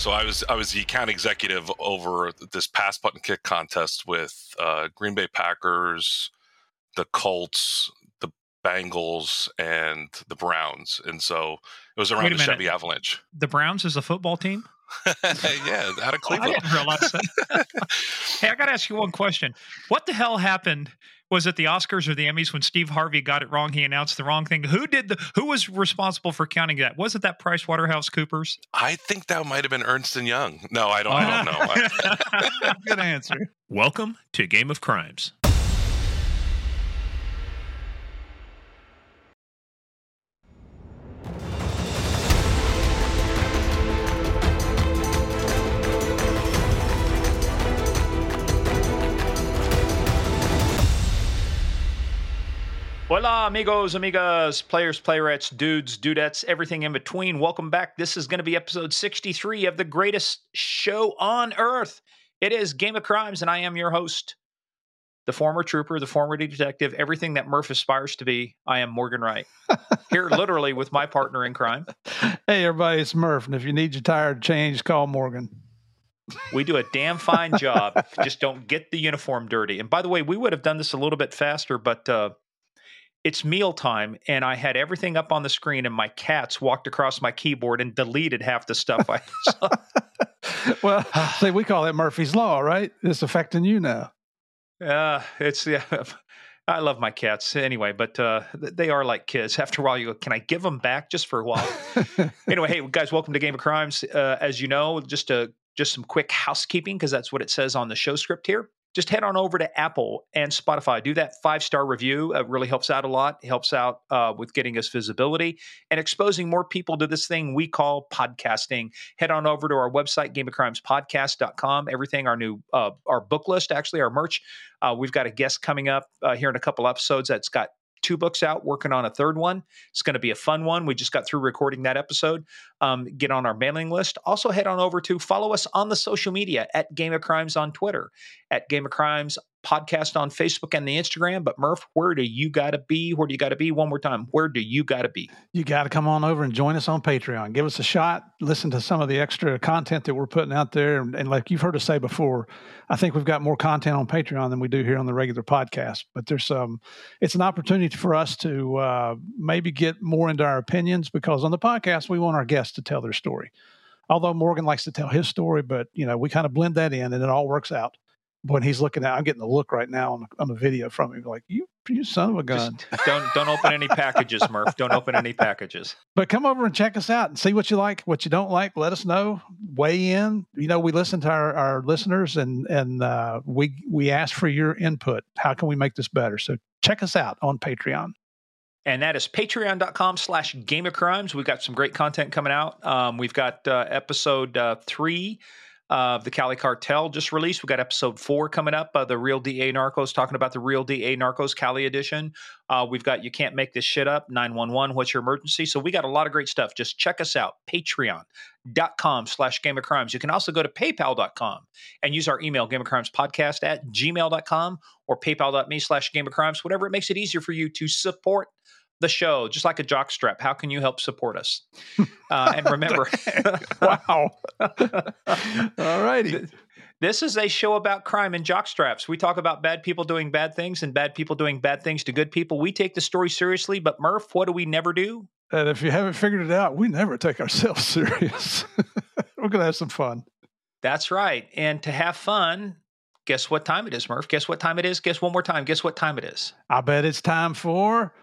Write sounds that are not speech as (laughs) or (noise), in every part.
so I was I was the account executive over this pass punt kick contest with uh, Green Bay Packers, the Colts, the Bengals, and the Browns, and so it was around the Chevy Avalanche. The Browns is a football team. (laughs) yeah, out of Cleveland. I didn't realize that. (laughs) hey, I got to ask you one question. What the hell happened? Was it the Oscars or the Emmys when Steve Harvey got it wrong? He announced the wrong thing. Who did the? Who was responsible for counting that? Was it that Price Waterhouse Coopers? I think that might have been Ernst and Young. No, I don't. I don't oh. know. (laughs) (laughs) Good answer. Welcome to Game of Crimes. Hola, amigos, amigas, players, playerettes, dudes, dudettes, everything in between. Welcome back. This is going to be episode 63 of the greatest show on earth. It is Game of Crimes, and I am your host, the former trooper, the former detective, everything that Murph aspires to be. I am Morgan Wright. (laughs) Here, literally, with my partner in crime. Hey, everybody, it's Murph. And if you need your tire changed, call Morgan. We do a damn fine job. (laughs) Just don't get the uniform dirty. And by the way, we would have done this a little bit faster, but uh, it's mealtime and I had everything up on the screen and my cats walked across my keyboard and deleted half the stuff I (laughs) saw. well, (sighs) see, we call it Murphy's Law, right? It's affecting you now. Yeah, uh, it's yeah. (laughs) I love my cats anyway, but uh, they are like kids. After a while, you go, "Can I give them back just for a while?" (laughs) anyway, hey guys, welcome to Game of Crimes. Uh, as you know, just a just some quick housekeeping because that's what it says on the show script here just head on over to Apple and Spotify. Do that five star review. It really helps out a lot. It helps out uh, with getting us visibility and exposing more people to this thing we call podcasting. Head on over to our website, gameofcrimespodcast.com. Everything, our new, uh, our book list, actually, our merch. Uh, we've got a guest coming up uh, here in a couple episodes that's got two books out, working on a third one. It's going to be a fun one. We just got through recording that episode. Um, get on our mailing list. Also, head on over to follow us on the social media at Game of Crimes on Twitter, at Game of Crimes podcast on Facebook and the Instagram. But Murph, where do you got to be? Where do you got to be? One more time. Where do you got to be? You got to come on over and join us on Patreon. Give us a shot. Listen to some of the extra content that we're putting out there. And, and like you've heard us say before, I think we've got more content on Patreon than we do here on the regular podcast. But there's some, um, it's an opportunity for us to uh, maybe get more into our opinions because on the podcast we want our guests to tell their story although Morgan likes to tell his story, but you know, we kind of blend that in and it all works out when he's looking at, I'm getting the look right now on the, on the video from him, like you, you son of a gun. Just (laughs) don't don't open any packages, Murph. Don't open any packages. But come over and check us out and see what you like, what you don't like. Let us know. Weigh in. You know, we listen to our, our listeners and and uh, we we ask for your input. How can we make this better? So check us out on Patreon and that is patreon.com slash game of crimes we've got some great content coming out um, we've got uh, episode uh, three of the Cali Cartel just released. We got episode four coming up, uh, the Real DA Narcos, talking about the Real DA Narcos Cali edition. Uh, we've got You Can't Make This Shit Up, 911, What's Your Emergency? So we got a lot of great stuff. Just check us out, patreon.com slash Game of Crimes. You can also go to paypal.com and use our email, Game of Crimes Podcast at gmail.com or paypal.me slash Game of Crimes, whatever it makes it easier for you to support the show, just like a jock strap. How can you help support us? (laughs) Uh, and remember, (laughs) wow. (laughs) All righty. This is a show about crime and jock straps. We talk about bad people doing bad things and bad people doing bad things to good people. We take the story seriously, but Murph, what do we never do? And if you haven't figured it out, we never take ourselves serious. We're going to have some fun. That's right. And to have fun, guess what time it is, Murph? Guess what time it is? Guess one more time. Guess what time it is? I bet it's time for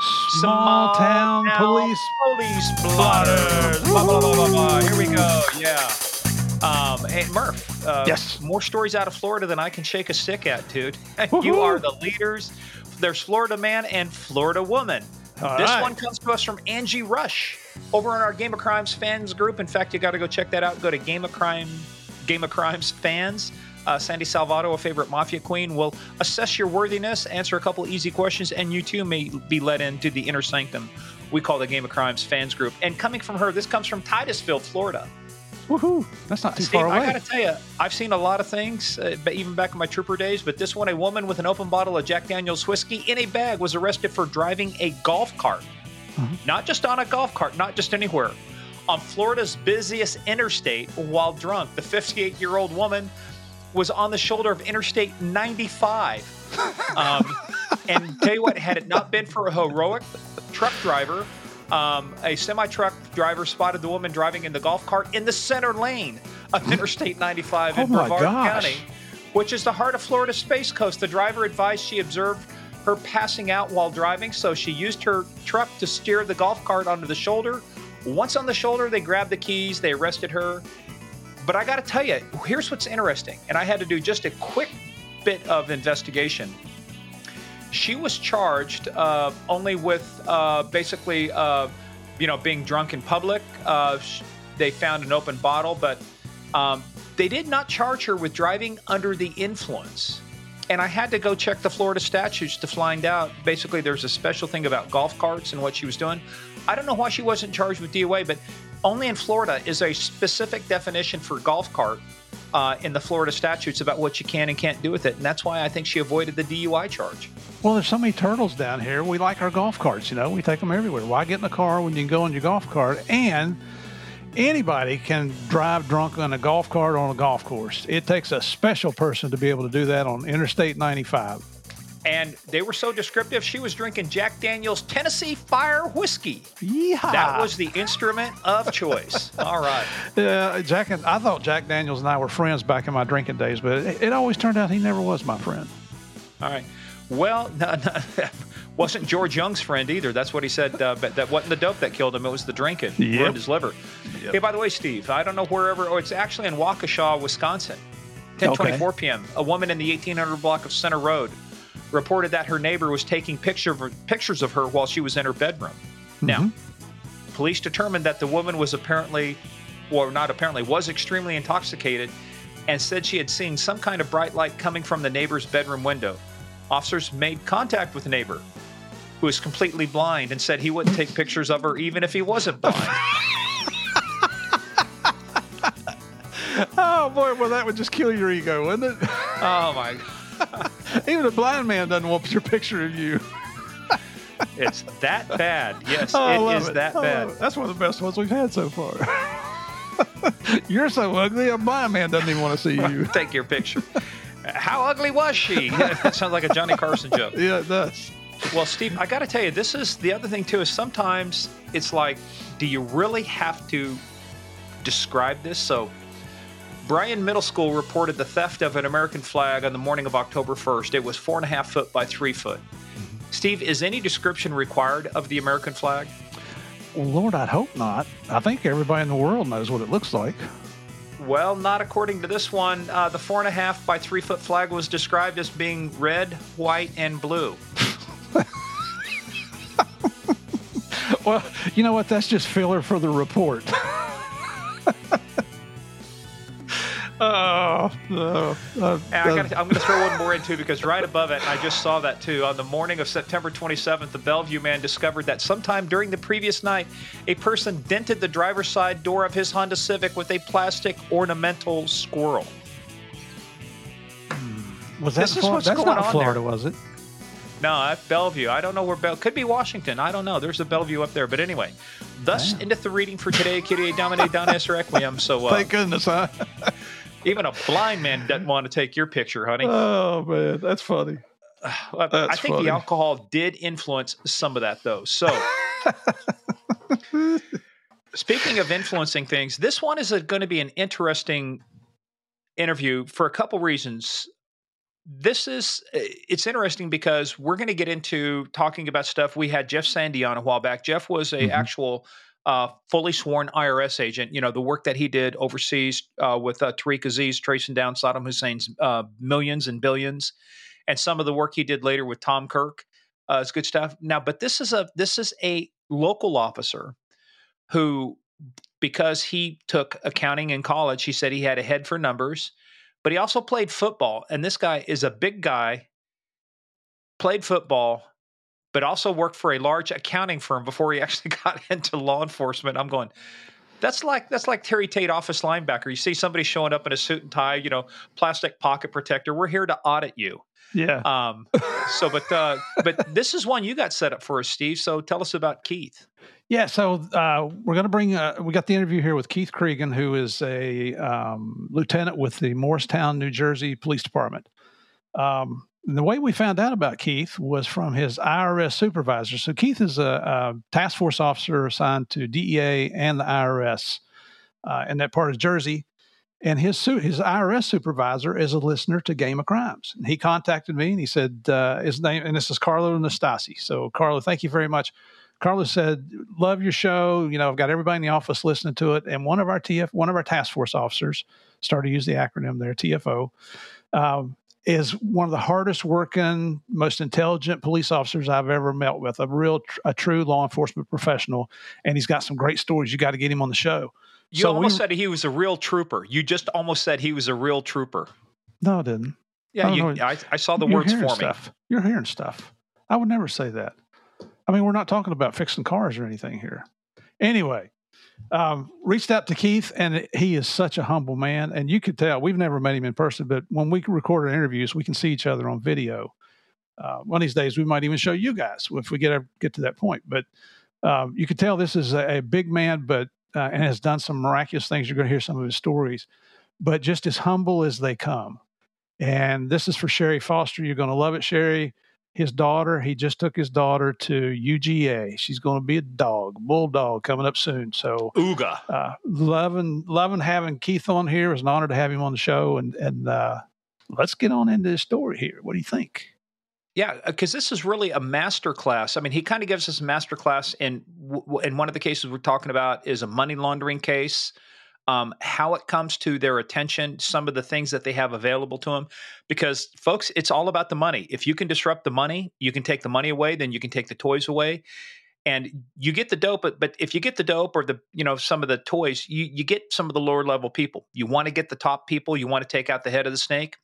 Small, town, town, police police blotters. blah, blah, blah, Here we go. Yeah. Um, hey Murph. Uh, yes. More stories out of Florida than I can shake a stick at, dude. (laughs) you are the leaders. There's Florida man and Florida woman. All this right. one comes to us from Angie Rush over on our Game of Crimes fans group. In fact, you got to go check that out. Go to Game of Crime, Game of Crimes fans uh, Sandy Salvato, a favorite Mafia queen, will assess your worthiness, answer a couple easy questions, and you too may be led into the inner sanctum we call the Game of Crimes fans group. And coming from her, this comes from Titusville, Florida. Woohoo! That's not too Steve, far away. I got to tell you, I've seen a lot of things, uh, even back in my trooper days. But this one, a woman with an open bottle of Jack Daniel's whiskey in a bag was arrested for driving a golf cart. Mm-hmm. Not just on a golf cart, not just anywhere, on Florida's busiest interstate while drunk. The 58 year old woman was on the shoulder of Interstate 95. Um, and tell you what, had it not been for a heroic truck driver, um, a semi truck driver spotted the woman driving in the golf cart in the center lane of (laughs) Interstate 95 Oh in Brevard gosh. County, which is the heart of Florida's Space Coast. The driver advised she observed her passing out while driving, so she used her truck to steer the golf cart onto the shoulder. Once on the shoulder, they grabbed the keys, they arrested her. But I got to tell you, here's what's interesting, and I had to do just a quick bit of investigation. She was charged uh, only with uh, basically, uh, you know, being drunk in public. Uh, they found an open bottle, but um, they did not charge her with driving under the influence. And I had to go check the Florida statutes to find out. Basically, there's a special thing about golf carts and what she was doing. I don't know why she wasn't charged with DOA, but only in Florida is a specific definition for golf cart uh, in the Florida statutes about what you can and can't do with it. And that's why I think she avoided the DUI charge. Well, there's so many turtles down here. We like our golf carts, you know. We take them everywhere. Why get in a car when you can go in your golf cart? And anybody can drive drunk on a golf cart on a golf course. It takes a special person to be able to do that on Interstate 95. And they were so descriptive, she was drinking Jack Daniels Tennessee Fire Whiskey. Yeehaw! That was the instrument of choice. (laughs) All right. Yeah, Jack and I thought Jack Daniels and I were friends back in my drinking days, but it, it always turned out he never was my friend. All right. Well, (laughs) no, no, wasn't George Young's friend either. That's what he said. Uh, but that wasn't the dope that killed him. It was the drinking. Yep. Ruined his liver. Yep. Hey, by the way, Steve, I don't know wherever. Oh, it's actually in Waukesha, Wisconsin. 10:24 p.m. A woman in the 1800 block of Center Road reported that her neighbor was taking picture of her, pictures of her while she was in her bedroom. Now, mm-hmm. police determined that the woman was apparently, or not apparently, was extremely intoxicated and said she had seen some kind of bright light coming from the neighbor's bedroom window. Officers made contact with the neighbor, who was completely blind, and said he wouldn't take pictures of her even if he wasn't blind. (laughs) Oh boy, well that would just kill your ego, wouldn't it? oh my, (laughs) (laughs) Even a blind man doesn't want your picture of you. (laughs) it's that bad. Yes, Oh, I it that I bad. That's one of the best ones we've had so far. (laughs) You're so ugly, a blind man doesn't even want to see you. Take your picture. How ugly was she? that sounds like a Johnny Carson joke. Yeah, it does. Well, Steve, I got to tell you, this is the other thing too. Is sometimes it's like, do you really have to describe this? So, Bryan Middle School reported the theft of an American flag on the morning of October 1st. It was four and a half foot by three foot. Steve, is any description required of the American flag? Well, Lord, I'd hope not. I think everybody in the world knows what it looks like. Well, not according to this one. Uh, the four and a half by three foot flag was described as being red, white, and blue. (laughs) Well, you know what? That's just filler for the report. (laughs) oh, no. Uh, I I'm going to throw one more in too because right above it, I just saw that too. On the morning of September 27th, the Bellevue man discovered that sometime during the previous night, a person dented the driver's side door of his Honda Civic with a plastic ornamental squirrel. was that this is what's That's going not on Florida, there. was it? No, Bellevue. I don't know where Bell could be Washington. I don't know. There's a Bellevue up there, but anyway. Thus endeth the reading for today. Kyrie Domine Dona es Requiem. So uh, Thank goodness, huh? (laughs) even a blind man doesn't want to take your picture, honey. oh, man. That's funny. Well, I think funny. the alcohol did influence some of that, though. So, (laughs) speaking of influencing things, this one is going to be an interesting interview for a couple reasons. This is it's interesting because we're going to get into talking about stuff. We had Jeff Sandy on a while back. Jeff was a Mhm. actual uh, fully sworn IRS agent. You know the work that he did overseas uh, with uh, Tariq Aziz, tracing down Saddam Hussein's uh, millions and billions and some of the work he did later with Tom Kirk uh, is good stuff. Now, but this is a this is a local officer who, because he took accounting in college, he said he had a head for numbers, but he also played football. And this guy is a big guy, played football, but also worked for a large accounting firm before he (laughs) actually got into law enforcement. I'm going. That's like that's like Terry Tate office linebacker. You see somebody showing up in a suit and tie, you know, plastic pocket protector. We're here to audit you. Yeah. Um, so, but uh, but this is one you got set up for us, Steve. So tell us about Keith. Yeah, so uh, we're going to bring. Uh, we got the interview here with Keith Cregan, who is a um, lieutenant with the Morristown, New Jersey Police Department. Um, the way we found out about Keith was from his IRS supervisor. So Keith is a, a task force officer assigned to DEA and the IRS uh, in that part of Jersey. And his his IRS supervisor is a listener to Game of Crimes. And he contacted me and he said uh, his name, and this is Carlo Nastasi. So Carlo, thank you very much Carlo said, "Love your show. You know, I've got everybody in the office listening to it." And one of our TF, one of our task force officers, started to use the acronym there, TFO, um, is one of the hardest working, most intelligent police officers I've ever met with. A real, a true law enforcement professional, and he's got some great stories. You got to get him on the show. You so almost we, said he was a real trooper. You just almost said he was a real trooper. No, I didn't. Yeah, I, you, I, I saw the words for stuff. You're hearing stuff. I would never say that. I mean, we're not talking about fixing cars or anything here. Anyway, um, reached out to Keith, and he is such a humble man. And you could tell we've never met him in person, but when we record our interviews, we can see each other on video. Uh, one of these days, we might even show you guys if we get get to that point. But um, you could tell this is a, a big man, but uh, and has done some miraculous things. You're going to hear some of his stories, but just as humble as they come. And this is for Sherry Foster. You're going to love it, Sherry his daughter. He just took his daughter to UGA. She's going to be a dog, bulldog, coming up soon. So, Ooga, uh, loving loving having Keith on here. It was an honor to have him on the show. And and uh, let's get on into his story here. What do you think? Yeah, because uh, this is really a master class. I mean, he kind of gives us a master class in in one of the cases we're talking about is a money laundering case um, how it comes to their attention, some of the things that they have available to them. Because, folks, it's all about the money. If you can disrupt the money, you can take the money away, then you can take the toys away. And you get the dope, but, but if you get the dope or the you know some of the toys, you you get some of the lower level people. You want to get the top people. You want to take out the head of the snake.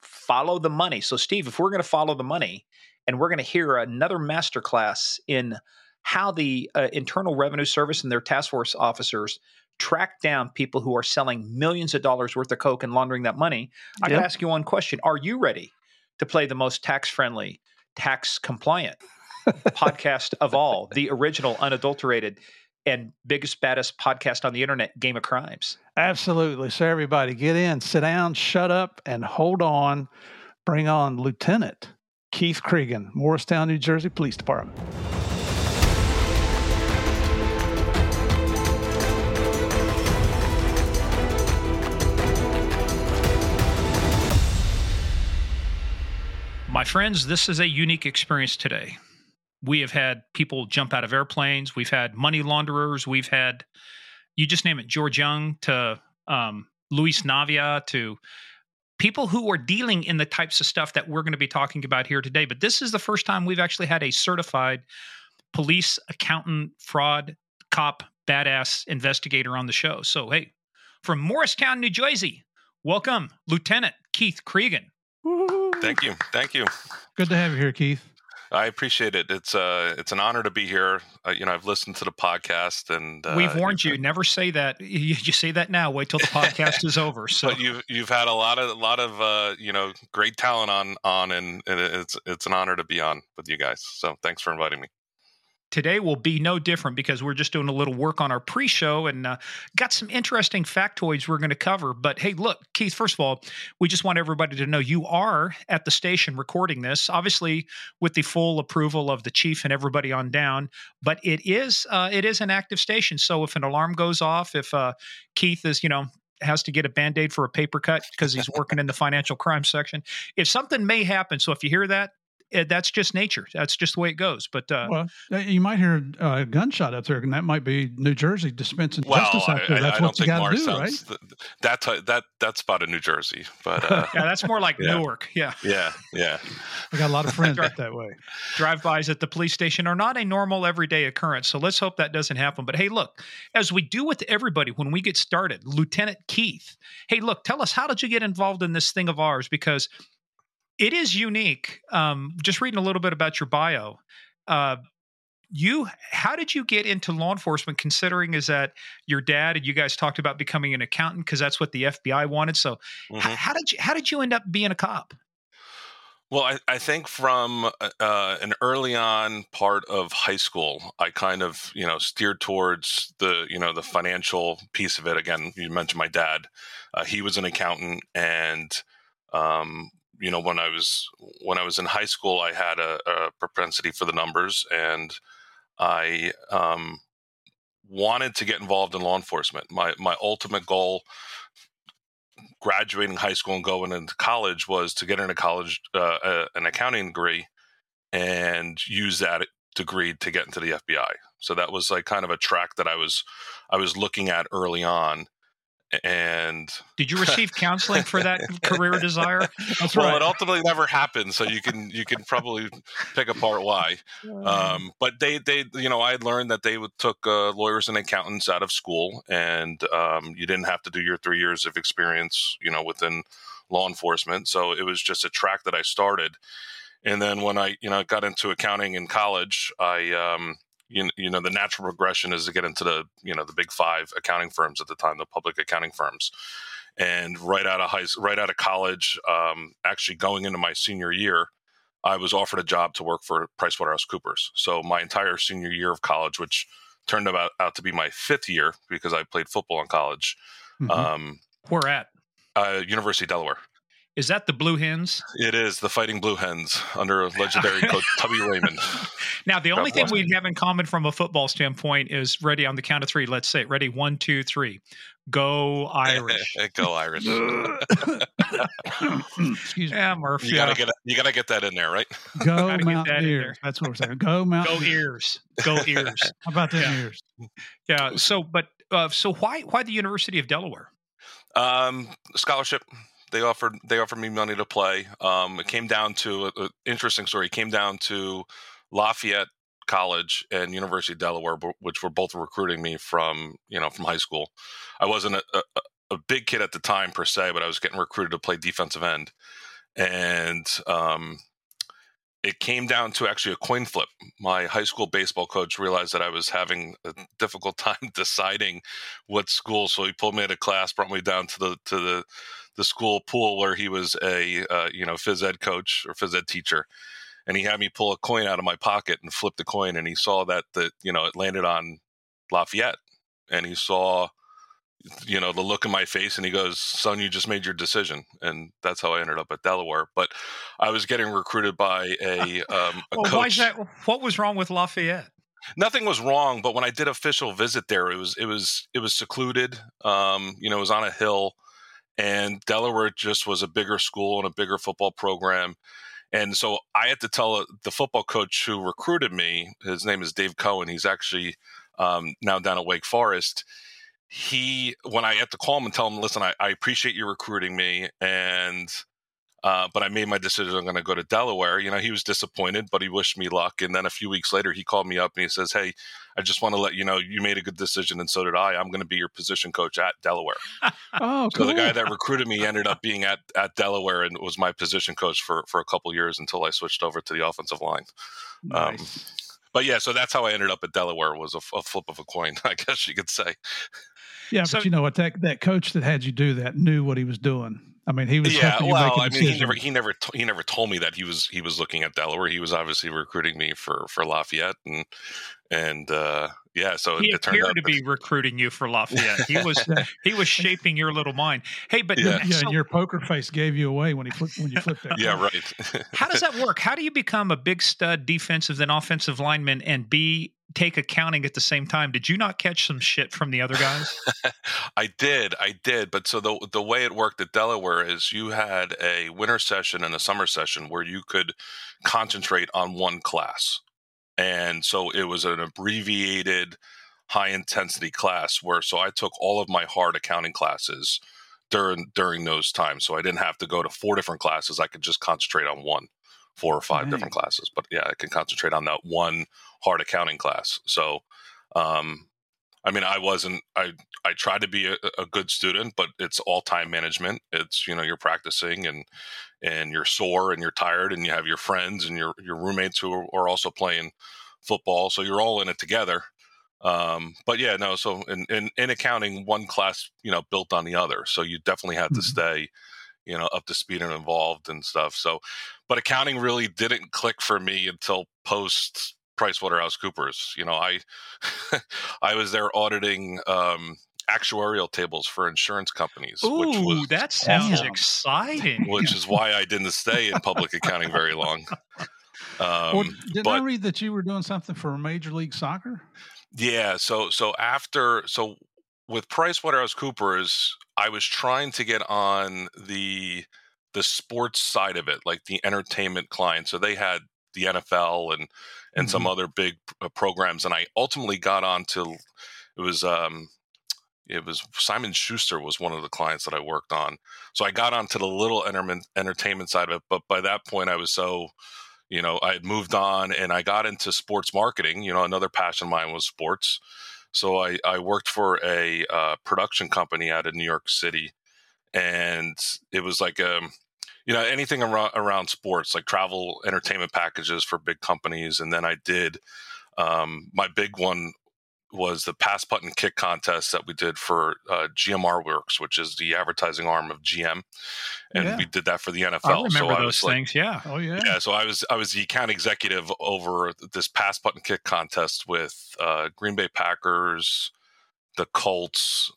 Follow the money. So, Steve, if we're going to follow the money, and we're going to hear another masterclass in how the uh, Internal Revenue Service and their task force officers track down people who are selling millions of dollars worth of coke and laundering that money, I yep. can ask you one question: Are you ready to play the most tax-friendly, tax-compliant (laughs) podcast of all, the original, unadulterated? and biggest baddest podcast on the internet game of crimes absolutely so everybody get in sit down shut up and hold on bring on lieutenant keith cregan morristown new jersey police department My friends, this is a unique experience today. We have had people jump out of airplanes. We've had money launderers. We've had, you just name it, George Young to um, Luis Navia to people who are dealing in the types of stuff that we're going to be talking about here today. But this is the first time we've actually had a certified police, accountant, fraud, cop, badass investigator on the show. So, hey, from Morristown, New Jersey, welcome, Lieutenant Keith Cregan. Thank you. Thank you. Good to have you here, Keith. I appreciate it. It's uh, it's an honor to be here. Uh, you know, I've listened to the podcast, and uh, we've warned you. Never say that. You, you, say that now. Wait till the podcast is (laughs) over. So, but you've you've had a lot of a lot of uh, you know great talent on on, and, and it's it's an honor to be on with you guys. So, thanks for inviting me today will be no different because we're just doing a little work on our pre-show and uh, got some interesting factoids we're going to cover. But hey look keith first of all we just want everybody to know you are at the station recording this obviously with the full approval of the chief and everybody on down but it is uh, it is an active station. So if an alarm goes off if uh, keith is you know has to get a band-aid for a paper cut because he's working in the financial crime section if something may happen so if you hear that that's just nature. That's just the way it goes. But uh, well, eh, you might hear a gunshot up there, and that might be New Jersey dispensing well, justice out there. That's I, I what you got to do, right? that that that's about a New Jersey, but uh, (laughs) yeah, that's more like (laughs) yeah. Newark. Yeah, (laughs) yeah, yeah. I got a lot of friends right that way. Drive-bys at the police station are not a normal everyday occurrence, so let's hope that doesn't happen. But hey, look, as we do with everybody when we get started, Lieutenant Keith. Hey, look, tell us how did you get involved in this thing of ours? Because it is unique. Um, just reading a little bit about your bio. Uh, you how did you get into law enforcement considering is that your dad and you guys talked about becoming an accountant because that's what the FBI wanted so mm-hmm. h- how did you how did you end up being a cop Well, I, I think from uh, uh, an early on part of high school, I kind of you know steered towards the you know the financial piece of it. Again, you mentioned my dad; uh, he was an accountant, and um, you know when I was when I was in high school, I had a, a propensity for the numbers, and I um, wanted to get involved in law enforcement. My my ultimate goal graduating high school and going into college was to get into college uh, uh, an accounting degree and use that degree to get into the FBI. So that was like kind of a track that I was I was looking at early on and did you (laughs) receive counseling for that career desire? That's well right. it ultimately never happened so you can you can probably pick apart why. Um, but they they you know i learned that they would took uh, lawyers and accountants out of school and um, you didn't have to do your three years of experience you know within law enforcement so it was just a track that i started. And then when i you know got into accounting in college i um, you, you know the natural progression is to get into the you know the big five accounting firms at the time the public accounting firms. And right out of high right out of college um, actually going into my senior year i was offered a job to work for pricewaterhousecoopers. So my entire senior year of college which turned out, out to be my fifth year because i played football in college mm-hmm. um, where at? uh, university of delaware is that the Blue Hens? It is the Fighting Blue Hens under legendary (laughs) coach Tubby Raymond. Now, the only thing we have in common from a football standpoint is ready on the count of three. Let's say it. Ready? One, two, three. Go Irish. (laughs) Go Irish. (laughs) Excuse me. Yeah, Murphy. You gotta get you gotta get that in there, right? Go Mountaineers. That That's what we're saying. Go Mountaineers. Go ears. Go ears. How about them yeah. ears? Yeah. So, but uh, so why why the University of Delaware? Um, scholarship they offered they offered me money to play. Um, it came down to an interesting story. It came down to Lafayette College and University of Delaware, which were both recruiting me from you know from high school. I wasn't a, a, a big kid at the time per se, but I was getting recruited to play defensive end, and um, it came down to actually a coin flip. My high school baseball coach realized that I was having a difficult (laughs) time deciding what school, so he pulled me out of class, brought me down to the to the the school pool where he was a uh, you know phys ed coach or phys ed teacher, and he had me pull a coin out of my pocket and flip the coin, and he saw that that you know it landed on Lafayette, and he saw you know the look in my face and he goes son you just made your decision and that's how i ended up at delaware but i was getting recruited by a, (laughs) um, a well, coach. why is that what was wrong with lafayette nothing was wrong but when i did official visit there it was it was it was secluded um, you know it was on a hill and delaware just was a bigger school and a bigger football program and so i had to tell uh, the football coach who recruited me his name is dave cohen he's actually um, now down at wake forest he when I had to call him and tell him, listen, I, I appreciate you recruiting me, and uh, but I made my decision. I'm going to go to Delaware. You know, he was disappointed, but he wished me luck. And then a few weeks later, he called me up and he says, "Hey, I just want to let you know you made a good decision, and so did I. I'm going to be your position coach at Delaware." (laughs) oh, cool. So the guy that recruited me ended up being at at Delaware and was my position coach for for a couple years until I switched over to the offensive line. Um, nice. Um, but yeah, so that's how I ended up at Delaware was a, a flip of a coin, (laughs) I guess you could say. Yeah, so, but you know what? That that coach that had you do that knew what he was doing. I mean, he was. Yeah, well, I mean, he never, he never, he never told me that he was he was looking at Delaware. He was obviously recruiting me for for Lafayette, and and uh, yeah, so he it, it appeared to be recruiting you for Lafayette. He was (laughs) he was shaping your little mind. Hey, but yeah, yeah so, your poker face gave you away when he flipped when you flipped that. yeah, right. (laughs) how does that work? How do you become a big stud defensive then offensive lineman and be take accounting at the same time. Did you not catch some shit from the other guys? (laughs) I did, I did. But so the the way it worked at Delaware is you had a winter session and a summer session where you could concentrate on one class, and so it was an abbreviated, high intensity class where so I took all of my hard accounting classes during during those times, so I didn't have to go to four different classes. I could just concentrate on one four or five different classes. But yeah, I can concentrate on that one hard accounting class. So, um, I mean, I wasn't. I I tried to be a, a, good student, but it's all time management. It's you know you're practicing and and you're sore and you're tired and you have your friends and your your roommates who are, are also playing football, so you're all in it together. Um, but yeah, no. So in, in in accounting, one class you know built on the other, so you definitely had mm-hmm. to stay you know, up to speed and involved and stuff. So, but accounting really didn't click for me until post PricewaterhouseCoopers. You know, I (laughs) I was there auditing um, actuarial tables for insurance companies. Ooh, which was, that sounds Awesome. exciting. which is why I didn't stay in public accounting very long. Um, well, did I read that you were doing something for Major League Soccer? Yeah. So so after so with PricewaterhouseCoopers, I was trying to get on the the sports side of it, like the entertainment client. So they had the NFL and and some other big uh, programs, and I ultimately got onto it was um it was Simon Schuster was one of the clients that I worked on. So I got onto the little entertainment entertainment side of it, but by that point I was so you know i had moved on and i got into sports marketing you know another passion of mine was sports so i, I worked for a uh, production company out of new york city and it was like um you know anything around, around sports like travel entertainment packages for big companies and then i did um, my big one was the pass punt kick contest that we did for uh, GMR Works, which is the advertising arm of GM, and Yeah. we did that for the NFL. I remember so I those like, things. Yeah. Oh yeah. yeah, so I was I was the account executive over this pass punt kick contest with uh, Green Bay Packers, the Colts,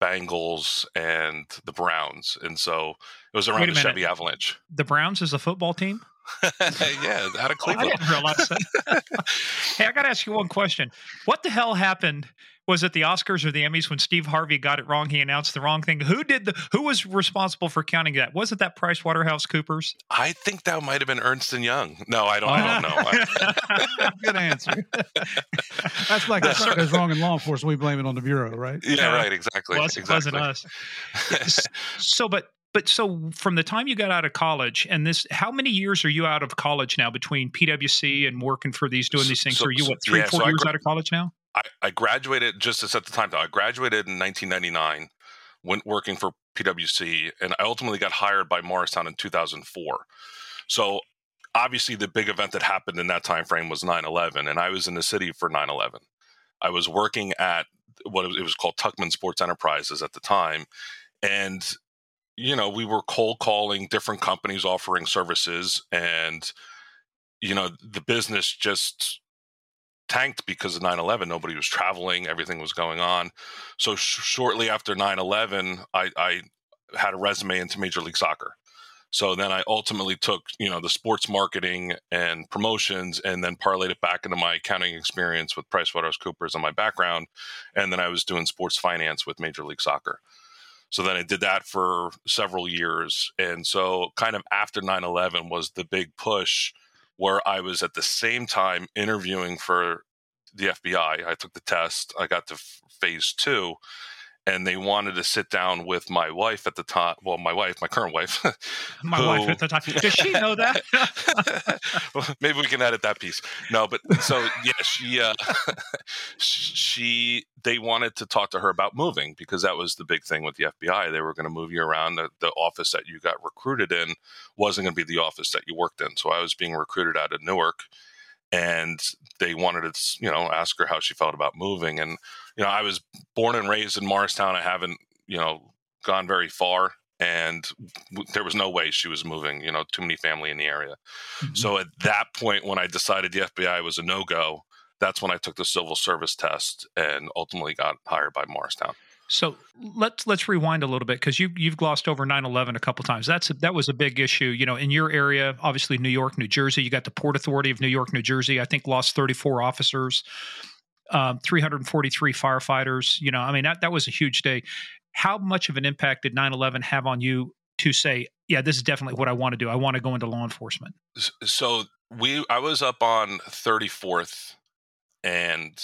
Bengals, and the Browns, and so it was around the minute. Chevy Avalanche. The Browns is a football team. (laughs) yeah, out of Oh, I Cleveland. didn't realize that. (laughs) hey, I got to ask you one question. What the hell happened? Was it the Oscars or the Emmys when Steve Harvey got it wrong? He announced the wrong thing. Who did the? Who was responsible for counting that? Was it that Price Waterhouse Coopers? I think that might have been Ernst and Young. No, I don't. I don't know. (laughs) (laughs) Good answer. That's like if something goes wrong in law enforcement, we blame it on the bureau, right? yeah, Yeah. right. Exactly. Was, exactly. wasn't us. (laughs) So, but but so from the time you got out of college and this, how many years are you out of college now between PwC and working for these doing these things? So- are you what three yeah, four so years gra- out of college now? I, I graduated just to set the time. Though I graduated in 1999, went working for PwC, and I ultimately got hired by Morristown in 2004. So obviously, the big event that happened in that time frame was 9/11, and I was in the city for 9/11. I was working at what it was, it was called Tuckman Sports Enterprises at the time, and you know we were cold calling different companies offering services, and you know the business just tanked because of 9-11 nobody was traveling. Everything was going on. So sh- shortly after 9-11 I, I had a resume into major league soccer. So then i ultimately took you know the sports marketing and promotions and then parlayed it back into my accounting experience with pricewaterhousecoopers and my background. And then i was doing sports finance with major league soccer. So then i did that for several years. And so kind of after 9-11 was the big push where I was at the same time interviewing for the FBI. I took the test, I got to phase two, and they wanted to sit down with my wife at the time. Well, my wife, my current wife. My who- wife at the time. Does she know that? (laughs) Well, Maybe we can edit that piece. No, but so yeah, she uh, (laughs) she they wanted to talk to her about moving because that was the big thing with the FBI. They were going to move you around. The, the office that you got recruited in wasn't going to be the office that you worked in. So I was being recruited out of Newark, and they wanted to you know ask her how she felt about moving. And you know I was born and raised in Morristown. I haven't you know gone very far. And w- there was no way she was moving, you know, too many family in the area. Mm-hmm. So at that point, when I decided the FBI was a no go, that's when I took the civil service test and ultimately got hired by Morristown. So let's let's rewind a little bit because you you've glossed over 9/11 a couple times. That's a, that was a big issue, you know, in your area. Obviously, New York, New Jersey. You got the Port Authority of New York, New Jersey. I think lost 34 officers, um, 343 firefighters. You know, I mean that that was a huge day. How much of an impact did 9/11 have on you to say, yeah, this is definitely what I want to do. I want to go into law enforcement. So we, I was up on 34th and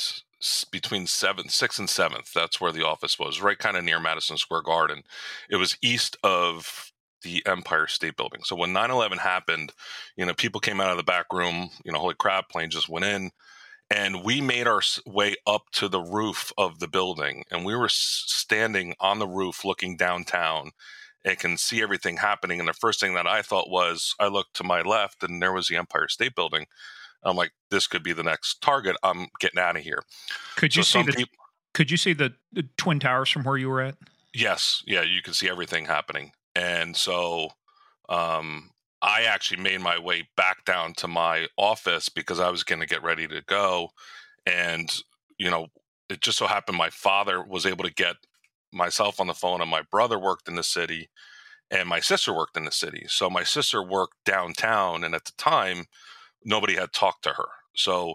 between seventh, sixth and seventh. That's where the office was, right kind of near Madison Square Garden. It was east of the Empire State Building. So when 9/11 happened, you know, people came out of the back room. You know, holy crap, plane just went in. And we made our way up to the roof of the building and we were standing on the roof looking downtown and can see everything happening and the first thing that i thought was i looked to my left and there was the empire state building. I'm like this could be the next target. I'm getting out of here. Could you so see the people Could you see the, the twin towers from where you were at? yes. Yeah you can see everything happening. And so um, I actually made my way back down to my office because I was going to get ready to go, and you know, it just so happened my father was able to get myself on the phone, and my brother worked in the city, and my sister worked in the city. So my sister worked downtown, and at the time, nobody had talked to her. So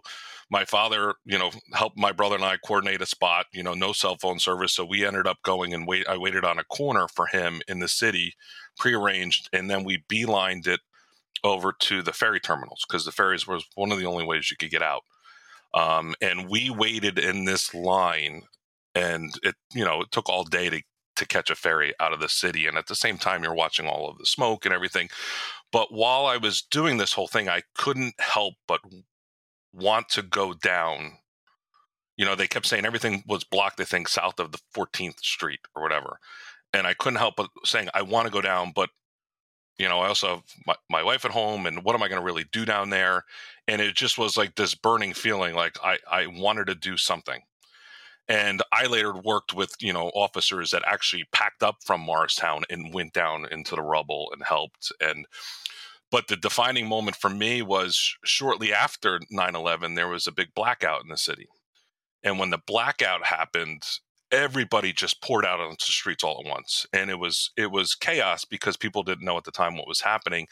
my father, you know, helped my brother and I coordinate a spot, you know, no cell phone service. So we ended up going and wait. I waited on a corner for him in the city, prearranged, and then we beelined it over to the ferry terminals because the ferries was one of the only ways you could get out. Um, and we waited in this line, and it, you know, it took all day to to catch a ferry out of the city. And at the same time, you're watching all of the smoke and everything. But while I was doing this whole thing, I couldn't help but want to go down. You know, they kept saying everything was blocked, I think, south of the 14th Street or whatever. And I couldn't help but saying, I want to go down, but, you know, I also have my, my wife at home, and what am I going to really do down there? And it just was like this burning feeling like I, I wanted to do something. And I later worked with, you know, officers that actually packed up from Morristown and went down into the rubble and helped. And but the defining moment for me was shortly after 9 11, there was a big blackout in the city. And when the blackout happened, everybody just poured out onto the streets all at once. And it was it was chaos because people didn't know at the time what was happening.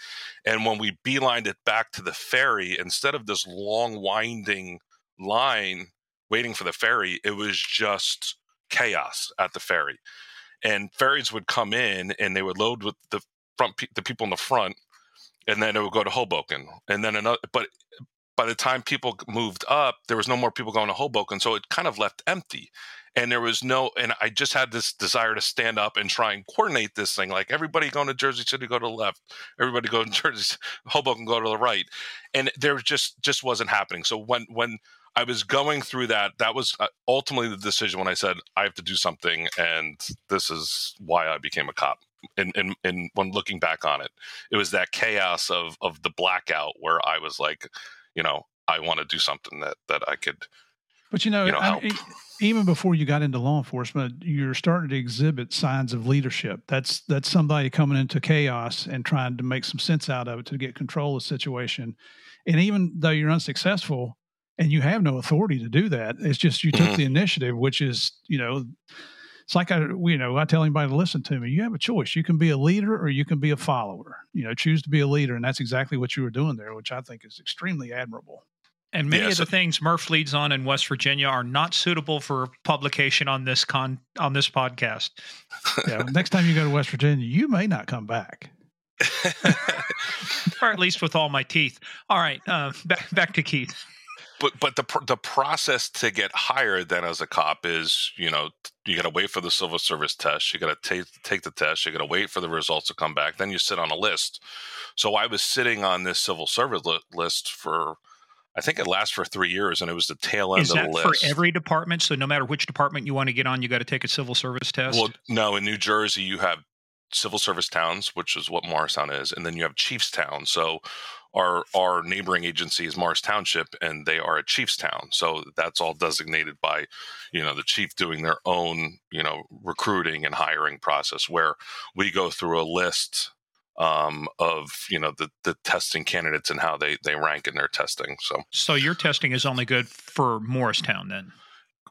And when we beelined it back to the ferry instead of this long winding line waiting for the ferry it was just chaos at the ferry. And ferries would come in and they would load with the front the people in the front and then it would go to Hoboken, and then another. But by the time people moved up, there was no more people going to Hoboken, so it kind of left empty. And there was no, and I just had this desire to stand up and try and coordinate this thing. Like everybody going to Jersey City, go to the left. Everybody go to (laughs) Jersey, Hoboken, go to the right. And there just just wasn't happening. So when when I was going through that, that was uh, ultimately the decision when I said I have to do something, and this is why I became a cop and, and, and when looking back on it, it was that chaos of, of the blackout where I was like, you know, I want to do something that, that I could, but you know, you know I, even before you got into law enforcement, you're starting to exhibit signs of leadership. That's that's somebody coming into chaos and trying to make some sense out of it to get control of the situation. And even though you're unsuccessful and you have no authority to do that, it's just you took mm-hmm. the initiative, which is you know it's like I, you know, I tell anybody to listen to me. You have a choice. You can be a leader or you can be a follower. You know, choose to be a leader, and that's exactly what you were doing there, which I think is extremely admirable. And many of the things Murph leads on in West Virginia are not suitable for publication on this con on this podcast. (laughs) yeah, next time you go to West Virginia, you may not come back. (laughs) or at least with all my teeth. All right, uh, back back to Keith but but the the process to get hired then as a cop is you know you got to wait for the civil service test you got to take take the test you got to wait for the results to come back then you sit on a list. So i was sitting on this civil service li- list for i think it lasts for three years and it was the tail end is of the list for every department? So no matter which department you want to get on you got to take a civil service test? well no in new jersey you have civil service towns which is what morristown is and then you have chiefs town so our our neighboring agency is Morris Township, and they are a chief's town. So that's all designated by, you know, the chief doing their own, you know, recruiting and hiring process. Where we go through a list um, of you know the the testing candidates and how they they rank in their testing. So so your testing is only good for Morristown then.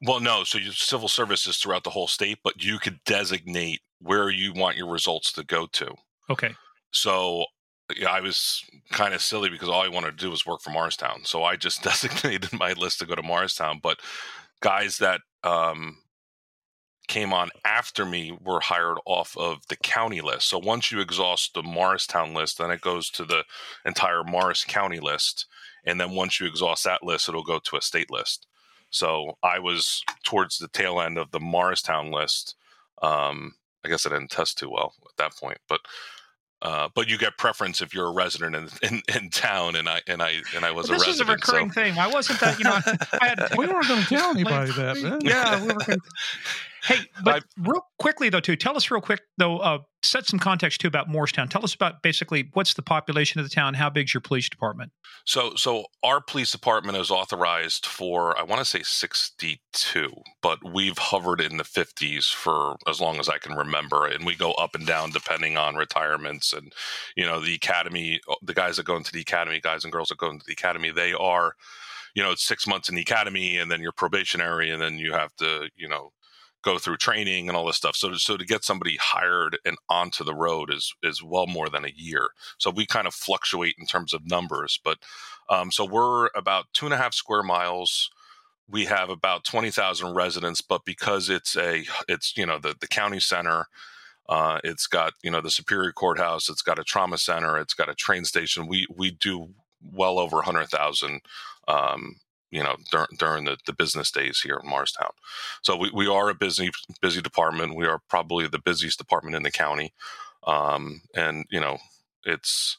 Well, no. So your civil service is throughout the whole state, but you could designate where you want your results to go to. Okay. So yeah, I was kind of silly because all I wanted to do was work for Morristown. So I just (laughs) designated my list to go to Morristown. But guys that um, came on after me were hired off of the county list. So once you exhaust the Morristown list, then it goes to the entire Morris County list. And then once you exhaust that list, it'll go to a state list. So I was towards the tail end of the Morristown list. Um, I guess I didn't test too well at that point, but uh, but you get preference if you're a resident in, (laughs) in, in, town, and I and I and I was well, a this resident. This is a recurring so. thing. I wasn't that you know. I had, (laughs) we weren't going (laughs) to tell anybody that. Man. Yeah, we were. Gonna, hey, but I, real quickly though, too. Tell us real quick though. Uh, set some context too about Morristown. Tell us about basically what's the population of the town. How big's your police department? So, so our police department is authorized for I want to say 62, but we've hovered in the 50s for as long as I can remember, and we go up and down depending on retirements and you know the academy. The guys that go into the academy, guys and girls that go into the academy, they are you know, it's six months in the academy and then you're probationary and then you have to, you know, go through training and all this stuff. So to, so to get somebody hired and onto the road is is well more than a year. So we kind of fluctuate in terms of numbers, but um, so we're about two and a half square miles. We have about twenty thousand residents, but because it's a it's you know the the county center. Uh, it's got you know the Superior Courthouse. It's got a trauma center. It's got a train station. We we do well over hundred thousand um, you know dur- during the, the business days here in Morristown. So we, we are a busy busy department. We are probably the busiest department in the county, um, and you know it's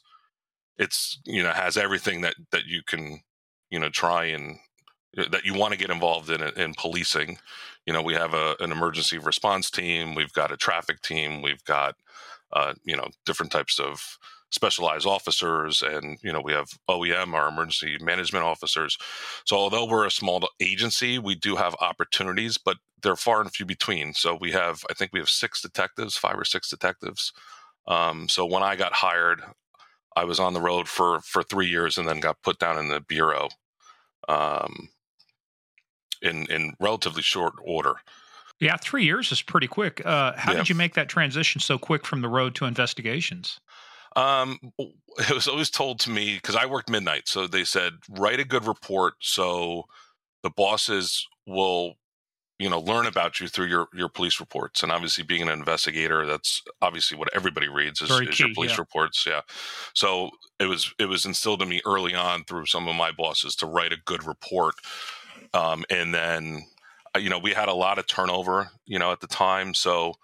it's you know has everything that that you can you know try and uh, that you want to get involved in in policing. You know we have a, an emergency response team. We've got a traffic team. We've got uh, you know different types of specialized officers and you know we have OEM our emergency management officers so although we're a small agency we do have opportunities but they're far and few between so we have I think we have six detectives five or six detectives um, so when I got hired I was on the road for for 3 years and then got put down in the bureau um, in in relatively short order yeah, three years is pretty quick. Uh, how yeah. did you make that transition so quick from the road to investigations? Um, it was always told to me because I worked midnight, so they said write a good report so the bosses will, you know, learn about you through your your police reports. And obviously, being an investigator, that's obviously what everybody reads is, is key, your police yeah. reports. Yeah. So it was it was instilled in me early on through some of my bosses to write a good report, um, and then uh, you know we had a lot of turnover, you know, at the time, so.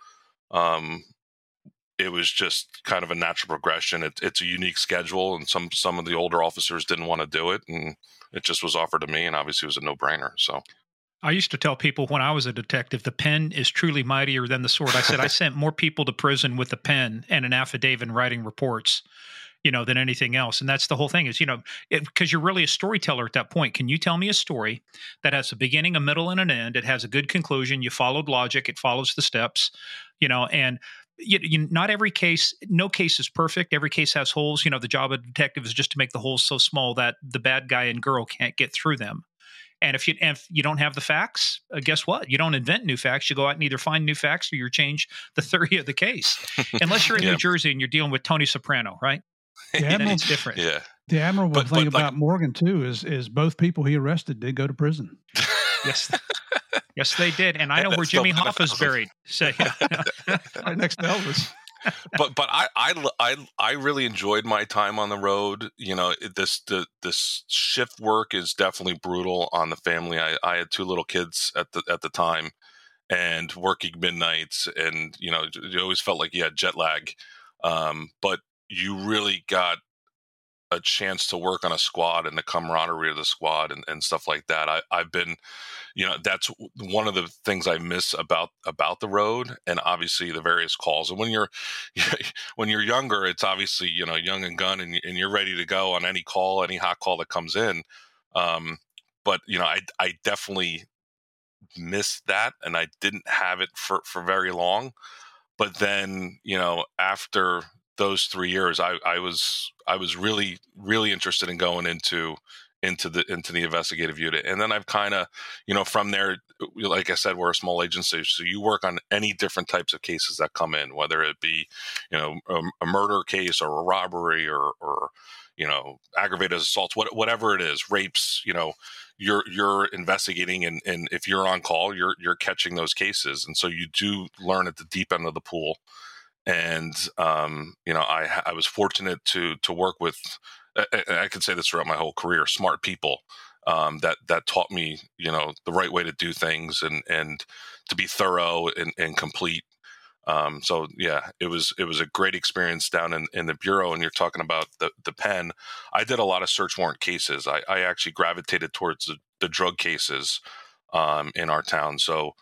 Um, it was just kind of a natural progression. It, it's a unique schedule, and some some of the older officers didn't want to do it, and it just was offered to me, and obviously it was a no brainer. So. I used to tell people when I was a detective, the pen is truly mightier than the sword. I said I (laughs) sent more people to prison with a pen and an affidavit and writing reports, you know, than anything else. And that's the whole thing is, you know, because you're really a storyteller at that point. Can you tell me a story that has a beginning, a middle, and an end? It has a good conclusion. You followed logic. It follows the steps, you know, and you, you, not every case, no case is perfect. Every case has holes. You know, the job of a detective is just to make the holes so small that the bad guy and girl can't get through them. And if you if you don't have the facts, uh, guess what? You don't invent new facts. You go out and either find new facts or you change the (laughs) theory of the case. Unless you're in (laughs) yeah. New Jersey and you're dealing with Tony Soprano, right? (laughs) The admiral, it's different. Yeah. The admirable but, thing but, about like, Morgan too is is both people he arrested did go to prison. Yes. Yes, they did, and I know where Jimmy Hoffa's buried. So, (laughs) right next to Elvis. but but I, I I I really enjoyed my time on the road. You know, this the this shift work is definitely brutal on the family. I, I had two little kids at the at the time, and working midnights, and you know, you always felt like you had jet lag. Um, but you really got a chance to work on a squad and the camaraderie of the squad and, and stuff like that. I, I've been, you know, that's one of the things I miss about about the road and obviously the various calls. And when you're (laughs) when you're younger, it's obviously you know young and gun and, and you're ready to go on any call, any hot call that comes in. Um, but you know, I I definitely missed that, and I didn't have it for for very long. But then you know after those three years, I, I was I was really really interested in going into into the into the investigative unit, and then I've kind of you know from there, like I said, we're a small agency, so you work on any different types of cases that come in, whether it be you know a, a murder case or a robbery or or you know aggravated assaults, what, whatever it is, rapes, you know. You're you're investigating, and, and if you're on call, you're you're catching those cases, and so you do learn at the deep end of the pool and um, you know I I was fortunate to to work with I, I could say this throughout my whole career smart people um, that that taught me you know the right way to do things and and to be thorough and, and complete. Um, so yeah, it was it was a great experience down in, in the bureau. And you're talking about the the pen. I did a lot of search warrant cases. I, I actually gravitated towards the, the drug cases um, in our town. So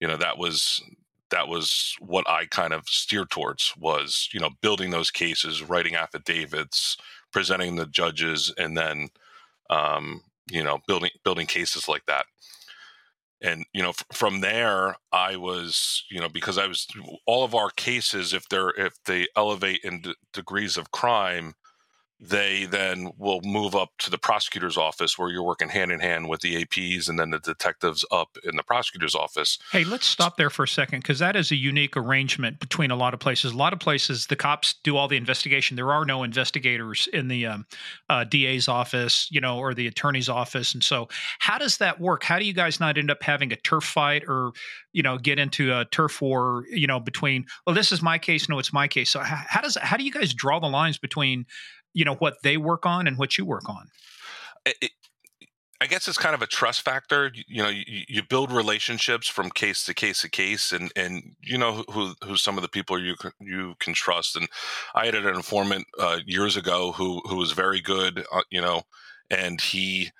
you know that was that was what I kind of steered towards was, you know, building those cases, writing affidavits, presenting the judges, and then, um, you know, building building cases like that. And you know, f- from there, I was, you know, because I was all of our cases, if they're if they elevate in d- degrees of crime, they then will move up to the prosecutor's office where you're working hand in hand with the APs and then the detectives up in the prosecutor's office. Hey, let's stop there for a second because that is a unique arrangement between a lot of places. A lot of places, the cops do all the investigation. There are no investigators in the um, uh, DA's office, you know, or the attorney's office. And so, how does that work? How do you guys not end up having a turf fight or, you know, get into a turf war, you know, between, well, this is my case, no, it's my case. So, how, how does how do you guys draw the lines between you know what they work on and what you work on it, I guess it's kind of a trust factor. You, you know, you, you, build relationships from case to case to case, and and you know who who some of the people you you can trust. And I had an informant uh, years ago who who was very good, uh, you know, and he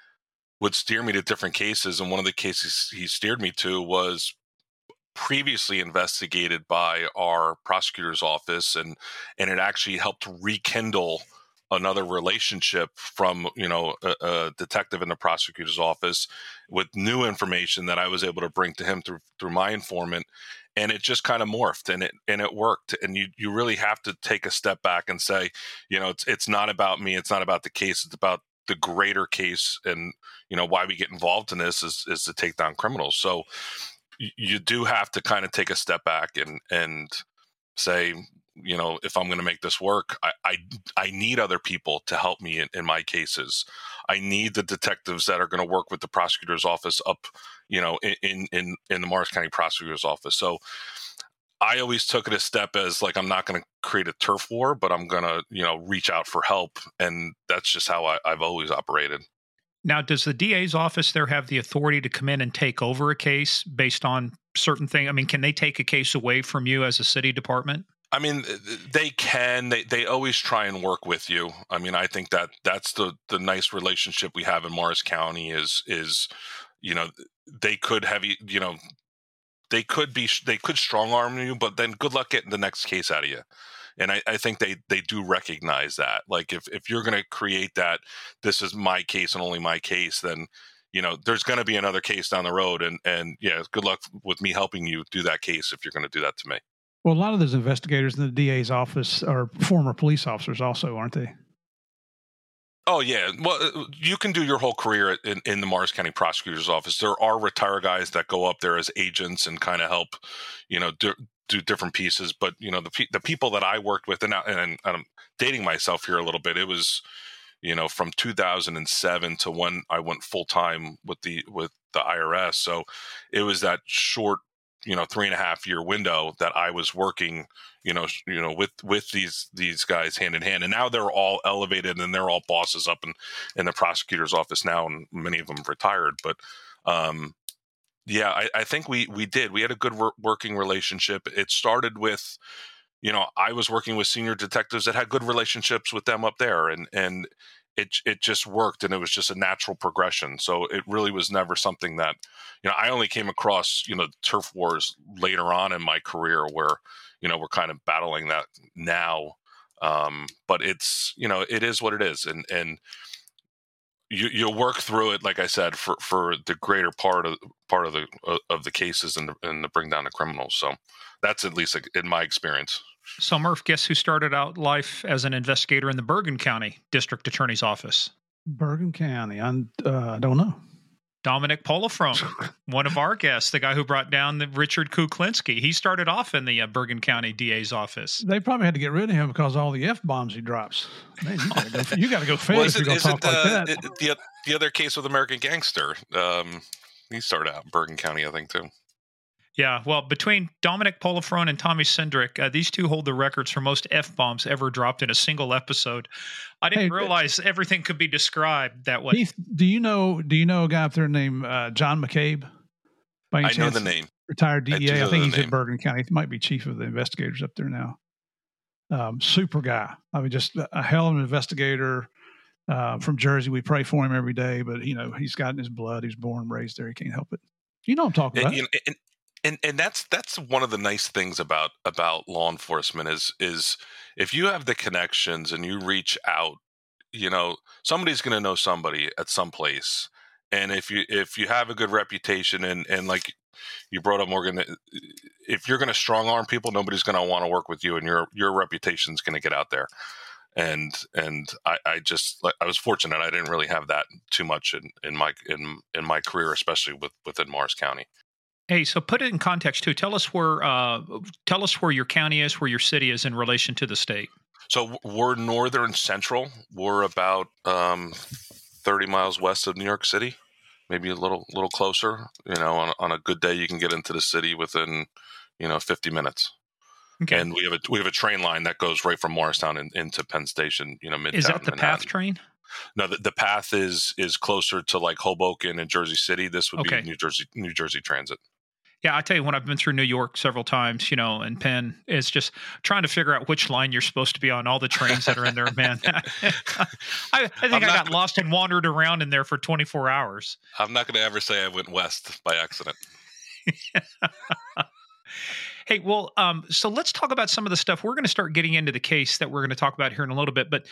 would steer me to different cases. And one of the cases he steered me to was previously investigated by our prosecutor's office, and and it actually helped rekindle another relationship from you know a, a, detective in the prosecutor's office with new information that I was able to bring to him through through my informant and it just kind of morphed and it and it worked and you you really have to take a step back and say you know it's it's not about me it's not about the case it's about the greater case and you know why we get involved in this is is to take down criminals. So you do have to kind of take a step back and and say you know if i'm going to make this work I, I, I need other people to help me in, in my cases i need the detectives that are going to work with the prosecutor's office up you know in in in the morris county prosecutor's office so i always took it a step as like i'm not going to create a turf war but i'm going to you know reach out for help and that's just how I, i've always operated now, does the DA's office there have the authority to come in and take over a case based on certain things? I mean, can they take a case away from you as a city department? I mean, they can. They they always try and work with you. I mean, I think that that's the the nice relationship we have in Morris County is is, you know, they could have you, you know, they could be they could strong arm you, but then good luck getting the next case out of you. And I, I think they they do recognize that. Like if if you're going to create that, this is my case and only my case, then you know there's going to be another case down the road and and yeah good luck with me helping you do that case if you're going to do that to me well, a lot of those investigators in the DA's office are former police officers, also, aren't they? Oh yeah, well, uh, you can do your whole career in, in the Morris County Prosecutor's Office. There are retired guys that go up there as agents and kind of help, you know, do, do different pieces. But you know, the the people that I worked with, and, and, and I'm dating myself here a little bit. It was, you know, from 2007 to when I went full time with the with the IRS. So it was that short you know three and a half year window that I was working you know you know with with these these guys hand in hand and now they're all elevated and they're all bosses up in in the prosecutor's office now and many of them retired but um yeah I, I think we we did. We had a good working relationship. It started with you know I was working with senior detectives that had good relationships with them up there and and it it just worked and it was just a natural progression. So it really was never something that you know I only came across you know turf wars later on in my career where you know we're kind of battling that now. Um, but it's you know it is what it is and and you you'll work through it like I said for for the greater part of part of the of the cases and the, and the bring down the criminals. So that's at least in my experience. So, Murph, guess who started out life as an investigator in the Bergen County District Attorney's Office? Bergen County. I uh, don't know. Dominic Polifrone, (laughs) one of our guests, the guy who brought down the Richard Kuklinski. He started off in the uh, Bergen County DA's office. They probably had to get rid of him because of all the f bombs he drops. Man, you got to go, (laughs) fast well, if you're going to talk like that. It, the, the other case with American Gangster, um, he started out in Bergen County, I think, too. Yeah, well, between Dominic Polifrone and Tommy Cindric, uh, these two hold the records for most f bombs ever dropped in a single episode. I didn't hey, realize everything could be described that way. Heath, do you know? Do you know a guy up there named uh, John McCabe? I chance? know the name. Retired DEA. I, I think he's name. in Bergen County. He might be chief of the investigators up there now. Um, super guy. I mean, just a hell of an investigator. Uh, from Jersey, we pray for him every day, but you know he's got in his blood. He's born raised there. He can't help it. You know I'm talking about. And, and, and and that's that's one of the nice things about about law enforcement is is if you have the connections and you reach out you know somebody's going to know somebody at some place and if you if you have a good reputation and and like you brought up morgan uh, if you're going to strong arm people nobody's going to want to work with you and your your reputation's going to get out there and and I, I just I was fortunate I didn't really have that too much in, in my in in my career, especially with within Morris County. Hey, so put it in context too. Tell us where uh, tell us where your county is, where your city is in relation to the state. So we're northern central. We're about um, thirty miles west of New York City, maybe a little little closer. You know, on, on a good day, you can get into the city within you know fifty minutes. Okay. And we have a we have a train line that goes right from Morristown in, into Penn Station. You know, midtown. Is that the Manhattan. PATH train? No, the, the path is is closer to like Hoboken and Jersey City. This would okay. be New Jersey New Jersey Transit. Yeah, I tell you, when I've been through New York several times, you know, and Penn, it's just trying to figure out which line you're supposed to be on. All the trains that are in there, man. (laughs) I, I, think I'm i got gonna, lost and wandered around in there for 24 hours. I'm not going to ever say I went west by accident. (laughs) Hey, well, um, so let's talk about some of the stuff. We're going to start getting into the case that we're going to talk about here in a little bit. But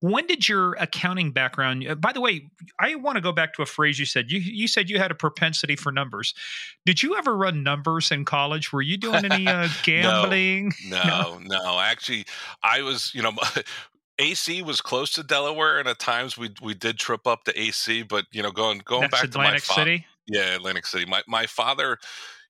when did your accounting background? Uh, by the way, I want to go back to a phrase you said. You you said you had a propensity for numbers. Did you ever run numbers in college? Were you doing any uh, (laughs) gambling? (laughs) no, no, no, no. Actually, I was. You know. (laughs) AC was close to Delaware, and at times we we did trip up to AC. But you know, going going That's back Atlantic to my fa- City. Yeah, Atlantic City. My my father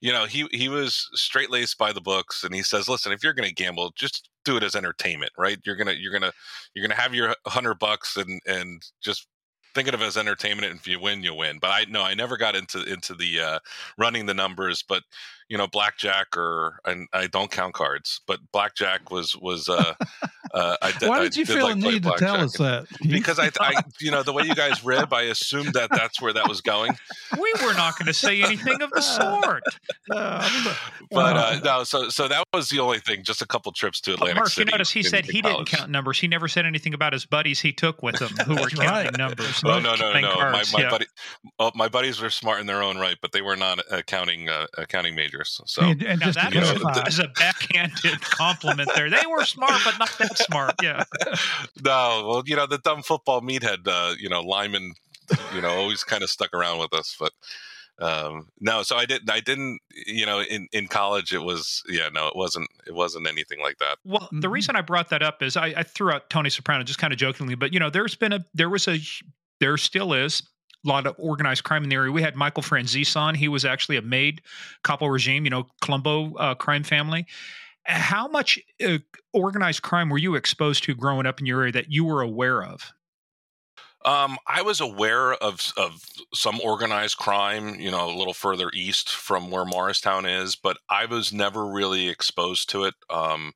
you know, he he was straight laced by the books, and he says, "Listen, if you're going to gamble, just do it as entertainment, right? You're gonna you're gonna you're gonna have your hundred bucks and and just think of it as entertainment. And if you win, you win. But I no, I never got into into the uh, running the numbers. But you know, blackjack or and I don't count cards, but blackjack was was. Uh, (laughs) uh, I did, Why did you did feel like the need to tell us that? Because I, I, you know, the way you guys rib, I assumed that that's where that was going. We were not going to say anything of the sort. (laughs) Uh, but uh, no, so so that was the only thing. Just a couple trips to Atlantic Mark, City. you notice he said he college. didn't count numbers. He never said anything about his buddies he took with him who were counting right. numbers. Oh no, no, no, no. Cards, my, my yeah. buddy, well, my buddies were smart in their own right, but they were not accounting uh, accounting majors. So and, and now just that to is, is a backhanded compliment there. They were smart, but not that smart. Yeah. (laughs) no, well, you know, the dumb football meathead, uh, you know, Lyman, you know, always kind of stuck around with us, but um, no, so I didn't, I didn't, you know, in, in college, it was, yeah, no, it wasn't, it wasn't anything like that. Well, the Mhm. reason I brought that up is I, I threw out Tony Soprano just kind of jokingly, but you know, there's been a, there was a, there still is a lot of organized crime in the area. We had Michael Franzese on. He was actually a made capo regime, you know, Colombo uh, crime family. How much uh, organized crime were you exposed to growing up in your area that you were aware of? Um, I was aware of of some organized crime, you know, a little further east from where Morristown is, but I was never really exposed to it. Um,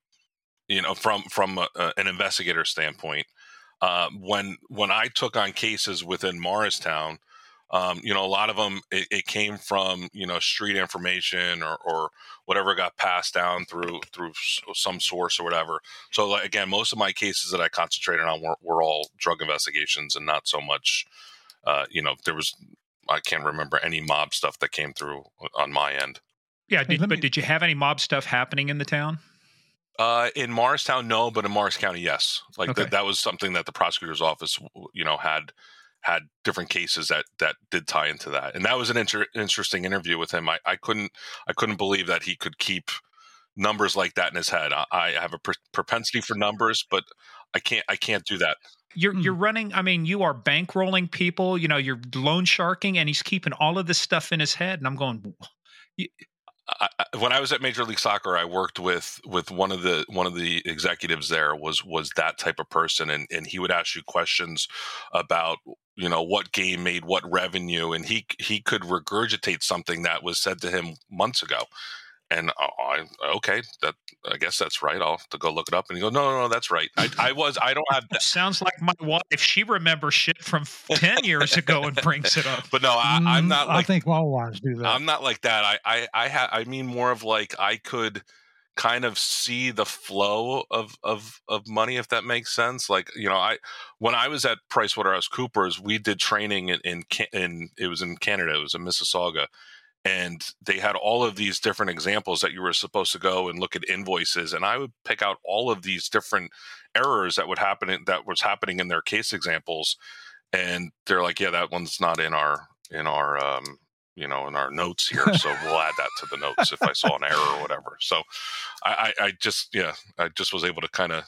you know, from from a, a, an investigator standpoint, uh, when when I took on cases within Morristown, um, you know, a lot of them it, it, came from you know street information or, or whatever got passed down through through some source or whatever. So like, again, most of my cases that I concentrated on were, were all drug investigations and not so much. Uh, you know, there was I can't remember any mob stuff that came through on my end. Yeah, did, but did you have any mob stuff happening in the town? Uh, in Morristown, no, but in Morris County, yes. Like Okay. that, that was something that the prosecutor's office, you know, had had different cases that that did tie into that, and that was an inter- interesting interview with him. I, I couldn't I couldn't believe that he could keep numbers like that in his head. I, I have a pr- propensity for numbers, but I can't I can't do that. You're Hmm. you're running. I mean, you are bankrolling people. You know, you're loan sharking, and he's keeping all of this stuff in his head. And I'm going, I, I- when I was at Major League Soccer, I worked with with one of the one of the executives there was was that type of person, and and he would ask you questions about you know what game made what revenue, and he he could regurgitate something that was said to him months ago, and I, I okay that I guess that's right. I'll have to go look it up, and he go no no no that's right. I, I was I don't have that. sounds like my wife. She remembers shit from ten years ago and brings it up. But no, I, I'm Mm, not I like think all wives do that. I'm not like that. I I I, ha- I mean more of like I could kind of see the flow of of of money if that makes sense. Like you know, I when I was at PricewaterhouseCoopers, we did training in in, in it was in Canada, it was in Mississauga, and they had all of these different examples that you were supposed to go and look at invoices and i would pick out all of these different errors that would happen that was happening in their case examples and they're like yeah that one's not in our in our um, you know in our notes here so we'll add that to the notes if i saw an error or whatever. So i i, I just yeah i just was able to kind of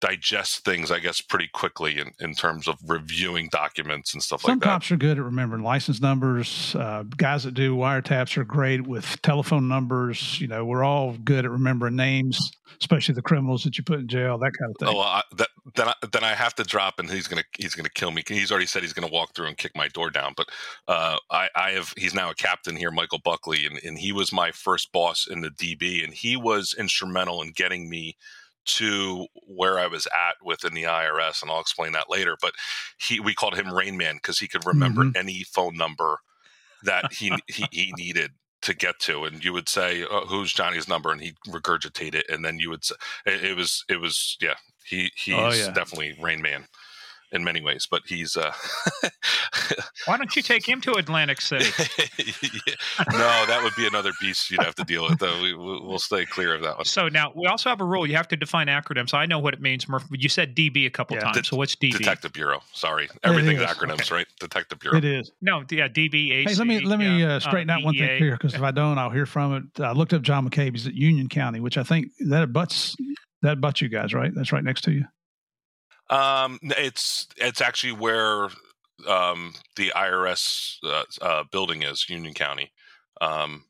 digest things, I guess, pretty quickly in, in terms of reviewing documents and stuff Some like that. Some cops are good at remembering license numbers. Uh, guys that do wiretaps are great with telephone numbers. You know, we're all good at remembering names, especially the criminals that you put in jail, that kind of thing. Oh, well, I, that, then I, then I have to drop, and he's gonna he's gonna kill me. He's already said he's gonna walk through and kick my door down. But uh, I, I have he's now a captain here, Michael Buckley, and, and he was my first boss in the DB, and he was instrumental in getting me to where I was at within the IRS, and I'll explain that later. But he, we called him Rain Man because he could remember mm-hmm. any phone number that he, he (laughs) he needed to get to, and you would say, oh, "Who's Johnny's number?" and he'd regurgitate it, and then you would say, "It, it was it was yeah." He he's oh, yeah. definitely Rain Man in many ways, but he's. Uh, (laughs) Why don't you take him to Atlantic City? (laughs) yeah. No, that would be another beast you'd have to deal with. Though we, will stay clear of that one. So now we also have a rule: you have to define acronyms. I know what it means, Murph. You said DB a couple yeah. times. De- so what's DB? Detective Bureau. Sorry, everything's acronyms, okay. right? Detective Bureau. It is. No, yeah, DB. AC, hey, let me let me uh, straighten uh, out one thing here because if I don't, I'll hear from it. I looked up John McCabe. He's at Union County, which I think that abuts that abuts you guys, right? That's right next to you. Um, it's it's actually where um, the IRS uh, uh, building is, Union County. Um,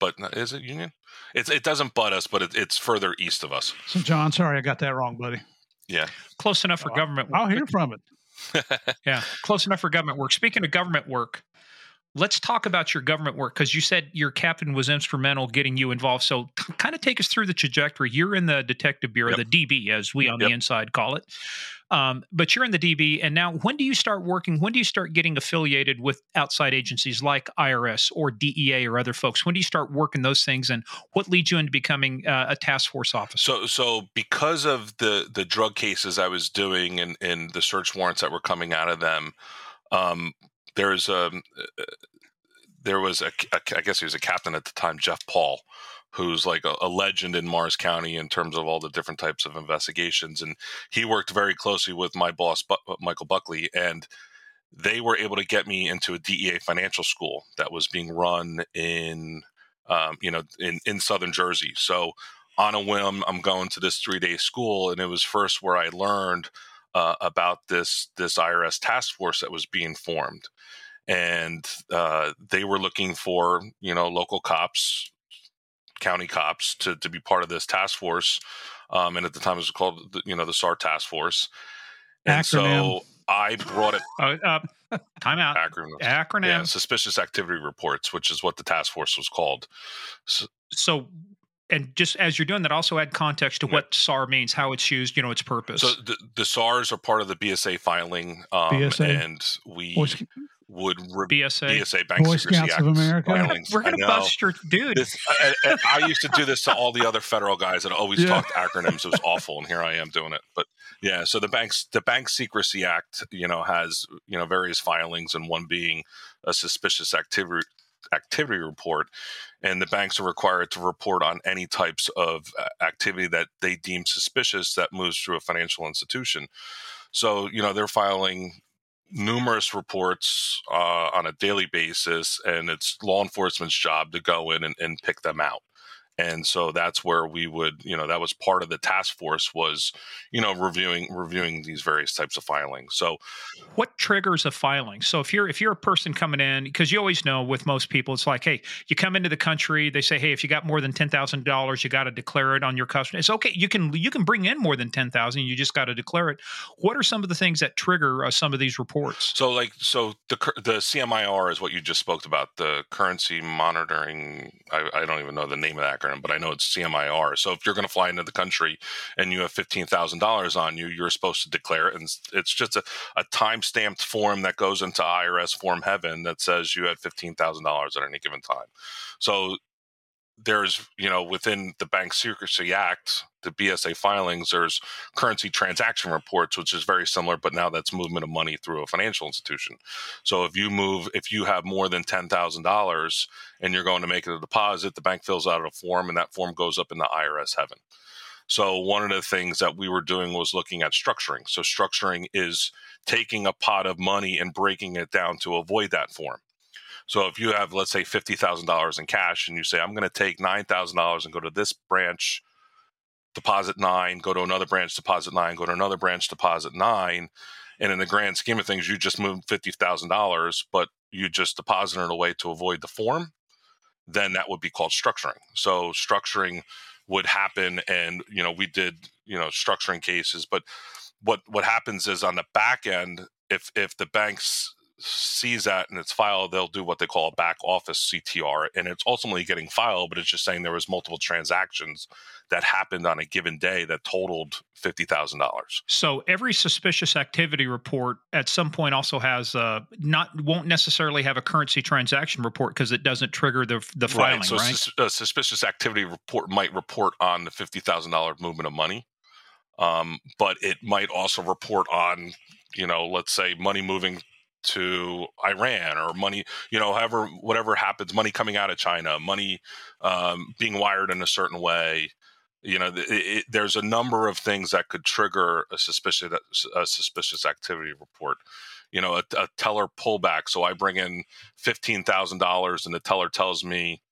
but is it Union? It's it doesn't butt us, but it, it's further east of us. So, John, sorry I got that wrong, buddy. Yeah, close enough for government. I'll hear from it. (laughs) yeah, close enough for government work. Speaking of government work, let's talk about your government work because you said your captain was instrumental getting you involved. So, kind of take us through the trajectory. You're in the Detective Bureau, yep. the DB, as we on yep. the inside call it. Um, but you're in the DB, and now when do you start working? When do you start getting affiliated with outside agencies like IRS or DEA or other folks? When do you start working those things, and what leads you into becoming uh, a task force officer? So, so because of the the drug cases I was doing and, and the search warrants that were coming out of them, um, there's a um, uh, there was a, a I guess he was a captain at the time, Jeff Paul, who's like a, a, legend in Morris County in terms of all the different types of investigations, and he worked very closely with my boss Michael Buckley, and they were able to get me into a DEA financial school that was being run in um, you know in in southern Jersey. So on a whim, I'm going to this three day school, and it was first where I learned uh, about this this IRS task force that was being formed, and uh, they were looking for you know local cops, county cops to to be part of this task force, um, and at the time it was called the, you know the SAR task force, and Acronym. so I brought it. Uh, uh, time out. Acronym. Acronym. Yeah, suspicious activity reports, which is what the task force was called. So, so and just as you're doing that, also add context to yeah. what SAR means, how it's used, you know, its purpose. So the, the SARs are part of the BSA filing, um, BSA? and we Boys, would re- BSA, BSA Bank Boy Scouts of America. Filings. We're going to bust your dude. This, I, I, used to do this to all the other federal guys that always yeah. talked acronyms. It was awful, and here I am doing it. But yeah, so the banks, the Bank Secrecy Act, you know, has you know various filings, and one being a suspicious activity activity report and the banks are required to report on any types of uh, activity that they deem suspicious that moves through a financial institution. So you know they're filing numerous reports uh, on a daily basis and it's law enforcement's job to go in and, and pick them out and so that's where we would you know that was part of the task force was you know reviewing reviewing these various types of filings. So what triggers a filing? So if you're if you're a person coming in because you always know with most people it's like hey you come into the country they say hey if you got more than $10000 you got to declare it on your customer. It's okay you can you can bring in more than 10000 you just got to declare it. What are some of the things that trigger uh, some of these reports? So like so the the cmir is what you just spoke about the currency monitoring i, I don't even know the name of that but I know it's CMIR. So if you're going to fly into the country and you have fifteen thousand dollars on you, you're supposed to declare it, and it's just a, a time stamped form that goes into IRS form heaven that says you had fifteen thousand dollars at any given time. So there's you know within the Bank Secrecy Act, the BSA filings, there's currency transaction reports, which is very similar, but now that's movement of money through a financial institution. So if you move, if you have more than ten thousand dollars and you're going to make a deposit, the bank fills out a form, and that form goes up in the IRS heaven. So one of the things that we were doing was looking at structuring. So structuring is taking a pot of money and breaking it down to avoid that form. So if you have, let's say, fifty thousand dollars in cash, and you say, "I'm going to take nine thousand dollars and go to this branch, deposit nine, go to another branch, deposit nine, go to another branch, deposit nine," and in the grand scheme of things, you just moved fifty thousand dollars, but you just deposited it away to avoid the form, then that would be called structuring. So structuring would happen, and you know we did you know structuring cases, but what what happens is on the back end, if if the banks sees that in its file, they'll do what they call a back office CTR, and it's ultimately getting filed, but it's just saying there was multiple transactions that happened on a given day that totaled fifty thousand dollars. So every suspicious activity report at some point also has uh, not won't necessarily have a currency transaction report because it doesn't trigger the the filing. Right. So right? Sus- a suspicious activity report might report on the fifty thousand dollar movement of money, um, but it might also report on you know let's say money moving to Iran or money, you know, however, whatever happens, money coming out of China, money um, being wired in a certain way. You know, it, it, there's a number of things that could trigger a suspicious a suspicious activity report. You know, a, a teller pullback. So I bring in fifteen thousand dollars, and the teller tells me,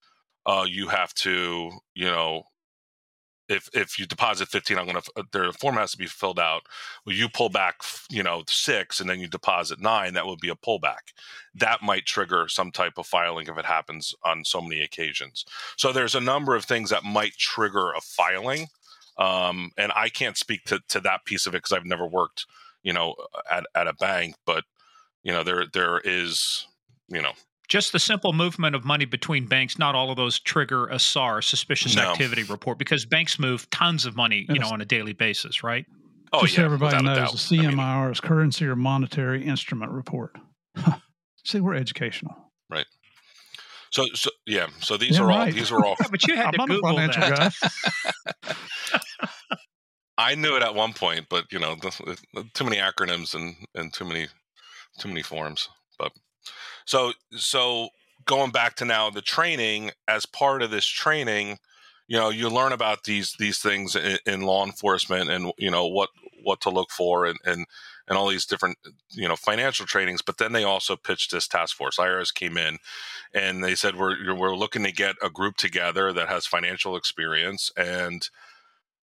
uh, "You have to, you know, if if you deposit 15 i'm going to their form has to be filled out. Well you pull back you know six and then you deposit nine that would be a pullback. That might trigger some type of filing if it happens on so many occasions. So there's a number of things that might trigger a filing um, and i can't speak to, to that piece of it because i've never worked you know at, at a bank but you know there there is you know just the simple movement of money between banks, not all of those trigger a SAR, suspicious no. activity report, because banks move tons of money, you know, on a daily basis, right? Oh, Just yeah, so everybody knows, the CMIR I mean, is currency or monetary instrument report. (laughs) See, we're educational, right? So, so yeah, so these yeah, are right. all these are all. (laughs) yeah, but you had (laughs) I'm to Google that. I knew it at one point, but you know, too many acronyms and and too many too many forms. But so so going back to now the training as part of this training, you know, you learn about these these things in, in law enforcement and you know what what to look for and and and all these different you know financial trainings but then they also pitched this task force. Irs came in and they said we're we're looking to get a group together that has financial experience. And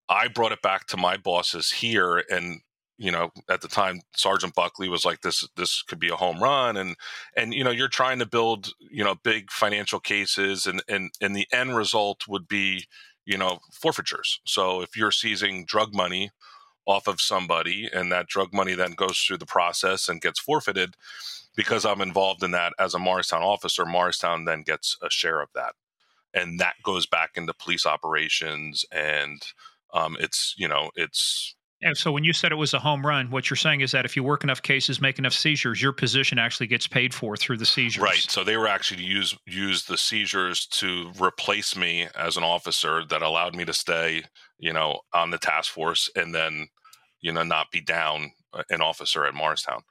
i brought it back to my bosses here and you know at the time sergeant buckley was like this this could be a home run and and you know you're trying to build you know big financial cases and and and the end result would be you know forfeitures. So if you're seizing drug money off of somebody and that drug money then goes through the process and gets forfeited because i'm involved in that as a morristown officer morristown then gets a share of that. And that goes back into police operations and um, it's you know it's and so when you said it was a home run, what you're saying is that if you work enough cases, make enough seizures, your position actually gets paid for through the seizures. Right. So they were actually use use the seizures to replace me as an officer that allowed me to stay, you know, on the task force and then, you know, not be down uh, an officer at Morristown.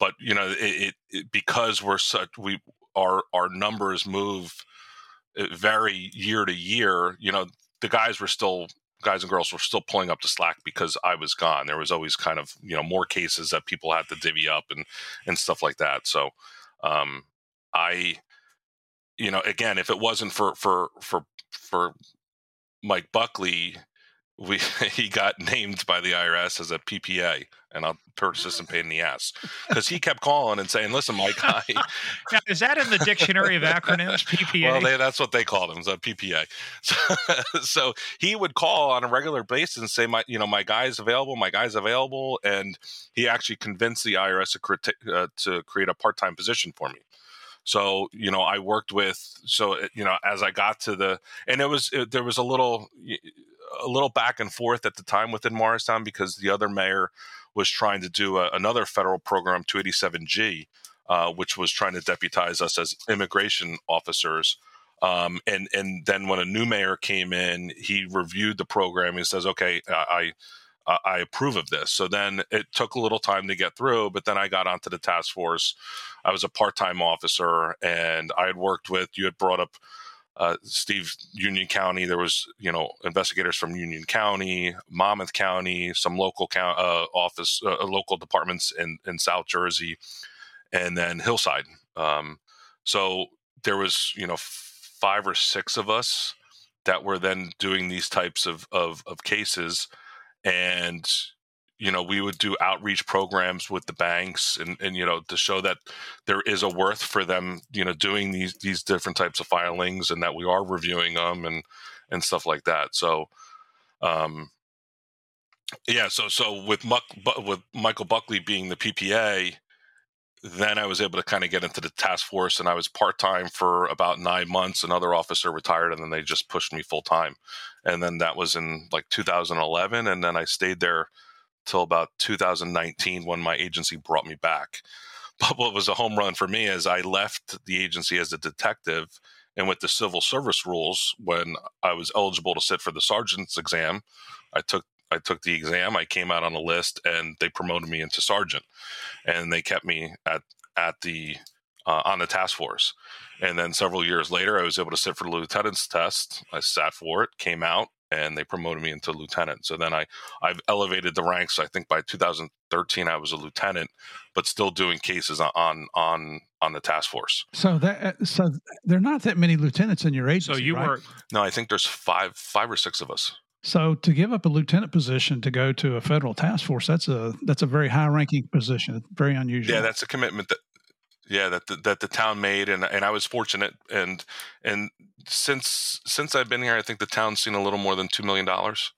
But you know, it, it, because we're such we our our numbers move uh, vary year to year. You know, the guys were still guys and girls were still pulling up the slack because I was gone. There was always kind of you know more cases that people had to divvy up and and stuff like that. So um, I, you know, again, if it wasn't for for for for Mike Buckley, we (laughs) he got named by the IRS as a PPA, and a persistent pain in the ass because he kept calling and saying, "Listen, Mike, I." (laughs) now, is that in the dictionary of acronyms? PPA. Well, they, that's what they called him, a PPA. (laughs) So, so, he would call on a regular basis and say, "My, you know, my guy's available. My guy's available," and he actually convinced the IRS to, criti- uh, to create a part-time position for me. So you know, I worked with so you know as I got to the and it was it, there was a little a little back and forth at the time within Morristown because the other mayor was trying to do a, another federal program, 287G, uh, which was trying to deputize us as immigration officers. Um, and and then when a new mayor came in, he reviewed the program. He says, "Okay, I I approve of this." So then it took a little time to get through, but then I got onto the task force. I was a part time officer, and I had worked with. You had brought up. Uh, Steve, Union County. There was, you know, investigators from Union County, Monmouth County, some local count, uh, office, uh, local departments in in South Jersey, and then Hillside. Um, so there was, you know, five or six of us that were then doing these types of, of, of cases. And, you know, we would do outreach programs with the banks and, and, you know, to show that there is a worth for them, you know, doing these, these different types of filings and that we are reviewing them and, and stuff like that. So, um, yeah, so so with Muck, with Michael Buckley being the PPA, then I was able to kind of get into the task force and I was part time for about nine months. Another officer retired and then they just pushed me full time. And then that was in like 2011. And then I stayed there till about 2019 when my agency brought me back. (laughs) But what was a home run for me is I left the agency as a detective. And with the civil service rules, when I was eligible to sit for the sergeant's exam, I took I took the exam, I came out on a list, and they promoted me into sergeant, and they kept me at at the uh, on the task force. And then several years later, I was able to sit for the lieutenant's test. I sat for it, came out, and they promoted me into lieutenant. So then I I've elevated the ranks. I think by 2013 I was a lieutenant, but still doing cases on on on the task force. So that uh, so there are not that many lieutenants in your agency. So you right? were No, I think there's five five or six of us. So to give up a lieutenant position to go to a federal task force, that's a that's a very high ranking position. Very unusual. Yeah, that's a commitment that yeah that the, that the town made, and and I was fortunate, and and since since I've been here, I think the town's seen a little more than two million dollars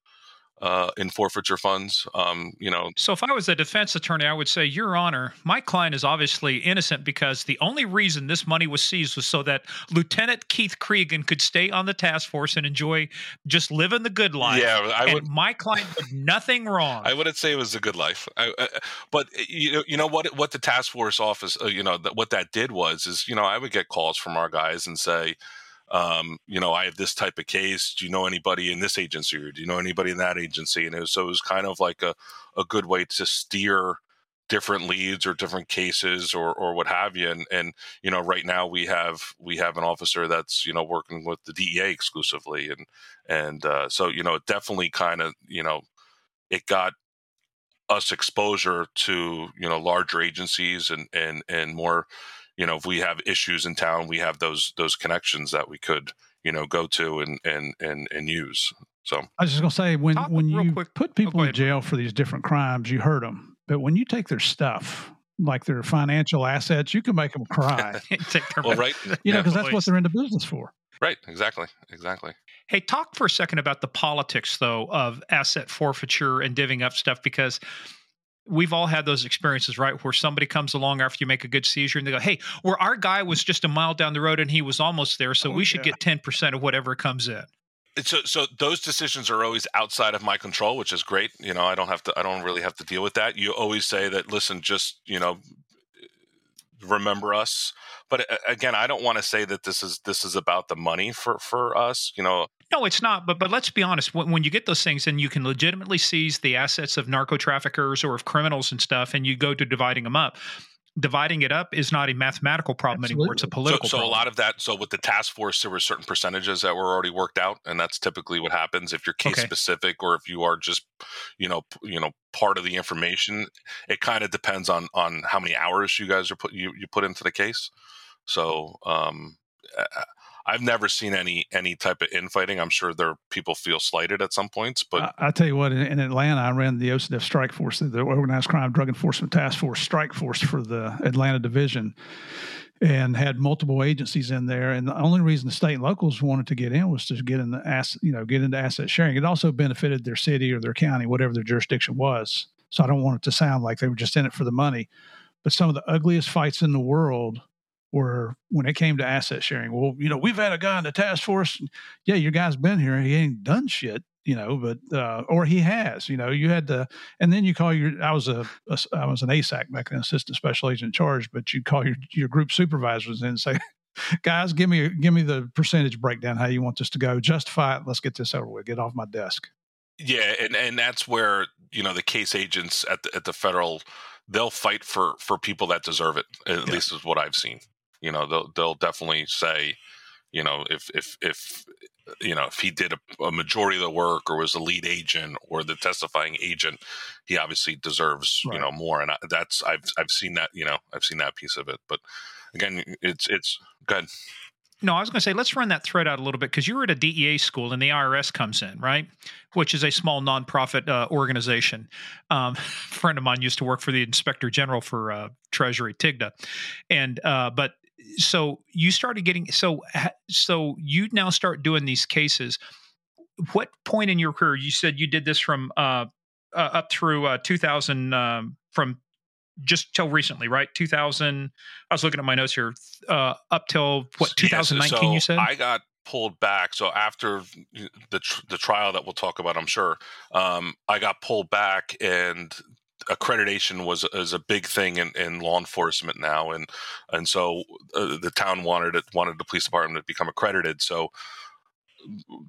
uh, in forfeiture funds. Um, you know, So if I was a defense attorney, I would say, Your Honor, my client is obviously innocent because the only reason this money was seized was so that Lieutenant Keith Cregan could stay on the task force and enjoy just living the good life. yeah, I and would. my client did nothing wrong. I wouldn't say it was a good life, I, I, but uh, you know, you know what? What the task force office, uh, you know, that what that did was, is you know, I would get calls from our guys and say, um, you know, I have this type of case. Do you know anybody in this agency, or do you know anybody in that agency? And it was, so it was kind of like a a good way to steer different leads or different cases or or what have you. And and you know, right now we have we have an officer that's you know working with the DEA exclusively, and and uh, so you know, it definitely kind of you know, it got us exposure to you know larger agencies and and and more you know if we have issues in town we have those those connections that we could you know go to and and and, and use so I was just gonna say when Talk when you quick- put oh, go people in jail for these different crimes, you hurt them. But when you take their stuff, like their financial assets, you can make them cry. (laughs) Take their well right You know, Yeah. because that's what they're in the business for. right exactly exactly Hey, talk for a second about the politics, though, of asset forfeiture and divvying up stuff because we've all had those experiences, right? Where somebody comes along after you make a good seizure and they go, Hey, where our guy was just a mile down the road and he was almost there, so Oh, we should yeah. get 10% of whatever comes in. so so those decisions are always outside of my control which is great you know i don't have to i don't really have to deal with that you always say that listen just you know remember us but uh, again i don't want to say that this is this is about the money for for us you know No, it's not. But but let's be honest. When, when you get those things, and you can legitimately seize the assets of narco traffickers or of criminals and stuff, and you go to dividing them up, dividing it up is not a mathematical problem anymore. It's a Absolutely. so, political. so a lot of that so with the task force there were certain percentages that were already worked out and that's typically what happens if you're case Okay. specific or if you are just you know you know part of the information it kind of depends on on how many hours you guys are put you, you put into the case so um I've never seen any any type of infighting. I'm sure there people feel slighted at some points, but I, I tell you what, in, in Atlanta, I ran the OCDF Strike Force, the Organized Crime Drug Enforcement Task Force Strike Force for the Atlanta Division, and had multiple agencies in there. And the only reason the state and locals wanted to get in was to get in the ass, you know, get into asset sharing. It also benefited their city or their county, whatever their jurisdiction was. So I don't want it to sound like they were just in it for the money. But some of the ugliest fights in the world were when it came to asset sharing. Well, you know, we've had a guy in the task force. Yeah, your guy's been here. He ain't done shit, you know, but uh, or he has. You know, you had to, and then you call your. I was a, a I was an ASAC back then, assistant special agent in charge. But you call your your group supervisors in and say, (laughs) guys, give me give me the percentage breakdown. How you want this to go? Justify it. Let's get this over with. Get off my desk. Yeah, and and that's where you know the case agents at the at the federal they'll fight for for people that deserve it. At yeah. least is what I've seen. You know, they'll they'll definitely say, you know, if if if you know if he did a, a majority of the work or was a lead agent or the testifying agent, he obviously deserves right. you know more. And I, that's I've I've seen that you know I've seen that piece of it. But again, it's it's good. No, I was going to say, let's run that thread out a little bit because you were at a DEA school and the IRS comes in, right? Which is a small nonprofit uh, organization. Um, a (laughs) friend of mine used to work for the Inspector General for uh, Treasury, TIGTA. And, uh, but so you started getting, so, so you now start doing these cases. What point in your career, you said you did this from uh, uh, up through uh, 2000, um, from just till recently, right? 2000. I was looking at my notes here. Uh, up till what 2019? so you said I got pulled back. So after the tr- the trial that we'll talk about, I'm sure, um, I got pulled back, and accreditation was is a big thing in, in law enforcement now, and and so uh, the town wanted it wanted the police department to become accredited. So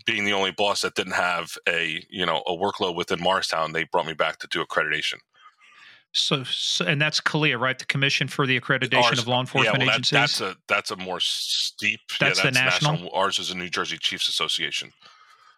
being the only boss that didn't have a you know a workload within Morristown, they brought me back to do accreditation. So, so, and that's CALEA, right? The Commission for the Accreditation ours, of Law Enforcement yeah, well, Agencies. that's a that's a more steep. That's, yeah, that's the national? national. Ours is a New Jersey Chiefs Association.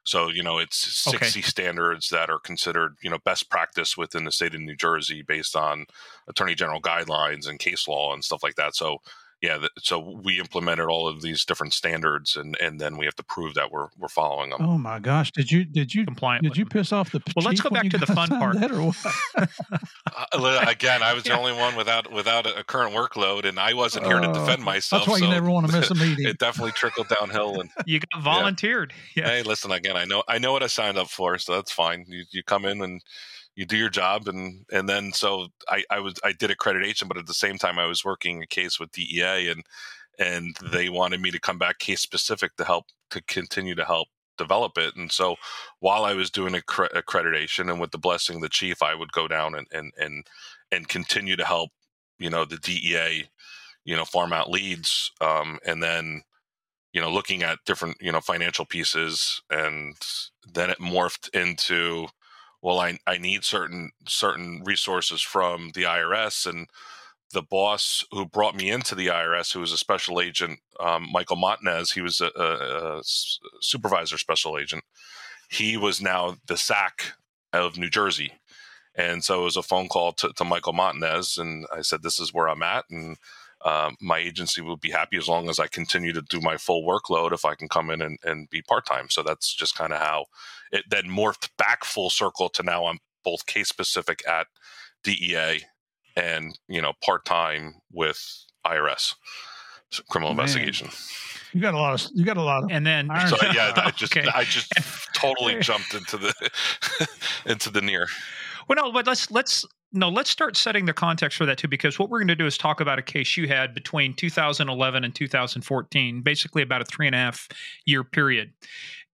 So you know, it's sixty okay. standards that are considered you know best practice within the state of New Jersey based on Attorney General guidelines and case law and stuff like that. So yeah, so we implemented all of these different standards, and and then we have to prove that we're we're following them. Oh my gosh! Did you did you compliant? Did you piss off the well? Let's go back to the fun part. (laughs) uh, again, I was the only one without without a current workload, and I wasn't here to oh, defend myself. That's why so you never want to miss a (laughs) meeting. it definitely trickled downhill, and you got volunteered. Yeah. (laughs) yeah. Hey, listen, again, I know I know what I signed up for, so that's fine. You you come in and you do your job and and then so I, I was I did accreditation, but at the same time I was working a case with DEA and and they wanted me to come back case specific to help to continue to help develop it. And so while I was doing accreditation and with the blessing of the chief, I would go down and and and and continue to help you know the DEA you know farm out leads um, and then you know looking at different you know financial pieces and then it morphed into well I, I need certain certain resources from the IRS and the boss who brought me into the IRS, who was a special agent, um, Michael Montanez, he was a, a, a, supervisor special agent. He was now the SAC of New Jersey. And so it was a phone call to, to Michael Montanez, and I said, This is where I'm at. And uh, my agency will be happy as long as I continue to do my full workload if I can come in and, and be part time. So that's just kind of how it then morphed back full circle to now I'm both case specific at DEA and you know part time with IRS so criminal Man. investigation. You got a lot of you got a lot of and then so yeah I just okay. I just totally (laughs) jumped into the (laughs) into the near. Well, no, but let's let's no, let's start setting the context for that too, because what we're going to do is talk about a case you had between 2011 and 2014, basically about a three and a half year period,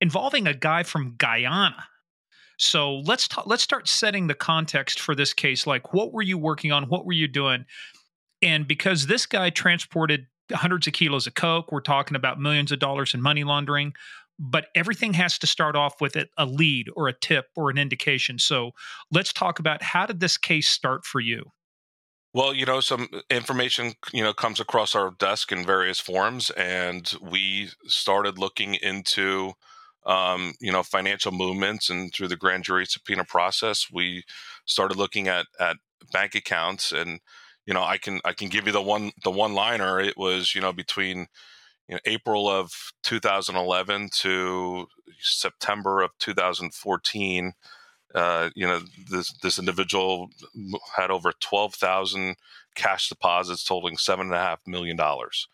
involving a guy from Guyana so let's talk, let's start setting the context for this case. Like, what were you working on? What were you doing? And because this guy transported hundreds of kilos of coke, we're talking about millions of dollars in money laundering. But everything has to start off with a lead or a tip or an indication. So let's talk about how did this case start for you? Well, you know, some information, you know, comes across our desk in various forms, and we started looking into um, you know, financial movements, and through the grand jury subpoena process, we started looking at at bank accounts, and you know, I can I can give you the one the one liner. It was you know between you know, April of 2011 to September of 2014. Uh, you know, this this individual had over 12,000 cash deposits totaling seven and a half million dollars,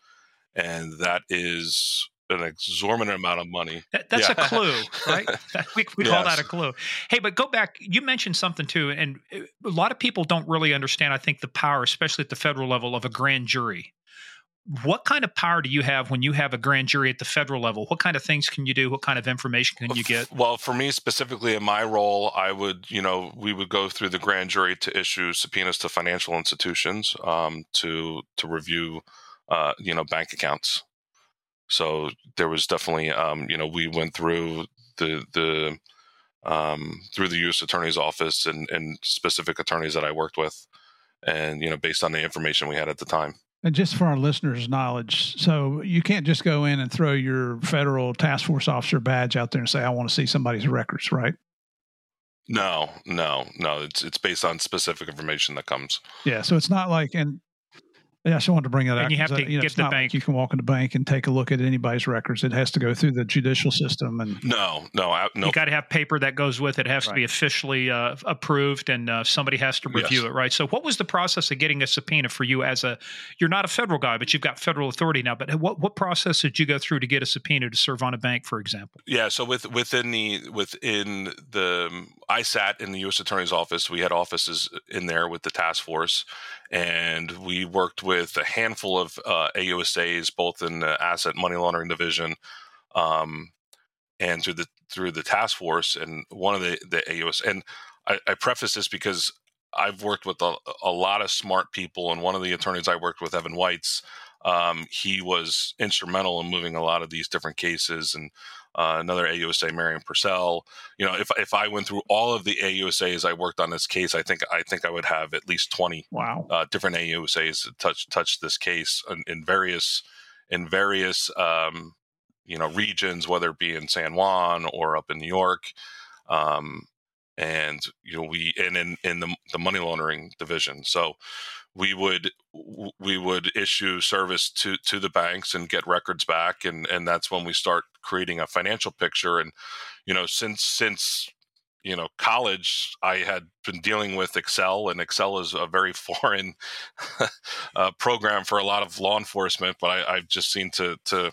and that is an exorbitant amount of money. That, (laughs) that's yeah. a clue, right? we, we yes. call that a clue. Hey, but go back. You mentioned something too, and uh, a lot of people don't really understand. I think the power, especially at the federal level, of a grand jury. What kind of power do you have when you have a grand jury at the federal level? What kind of things can you do? What kind of information can you get? Well, for me specifically in my role, I would, you know, we would go through the grand jury to issue subpoenas to financial institutions um, to to review, uh, you know, bank accounts So there was definitely, um, you know, we went through the the um, through the U.S. Attorney's Office and, and specific attorneys that I worked with, and you know, based on the information we had at the time. And just for our listeners' knowledge, so you can't just go in and throw your federal task force officer badge out there and say, "I want to see somebody's records," right? No, no, no. It's it's based on specific information that comes. Yeah, so it's not like, and yeah, I just wanted to bring that up. And out. you have to uh, you know, get it's the not like bank- you can walk in the bank and take a look at anybody's records. It has to go through the judicial system, and No, no, I, no. You got to have paper that goes with it. It has to be officially uh, approved, and uh, somebody has to review Yes. it, right? So, what was the process of getting a subpoena for you? As a, you're not a federal guy, but you've got federal authority now. But what what process did you go through to get a subpoena to serve on a bank, for example? Yeah, so with within the within the I sat in the U.S. Attorney's office. We had offices in there with the task force, and we worked with a handful of uh, AUSAs, both in the asset money laundering division, um, and through the through the task force. And one of the the AUS, and I, I preface this because I've worked with a, a lot of smart people, and one of the attorneys I worked with, Evan Whites, um, he was instrumental in moving a lot of these different cases and uh, another AUSA, Marion Purcell. You know, if if I went through all of the AUSAs I worked on this case, I think I think I would have at least twenty wow, uh, different AUSAs that touch touch this case in, in various in various um, you know regions, whether it be in San Juan or up in New York. Um, and you know we and in in the, the money laundering division so we would we would issue service to to the banks and get records back and and that's when we start creating a financial picture and you know since since you know college i had been dealing with excel and excel is a very (laughs) foreign uh, program for a lot of law enforcement but I, i've just seemed to to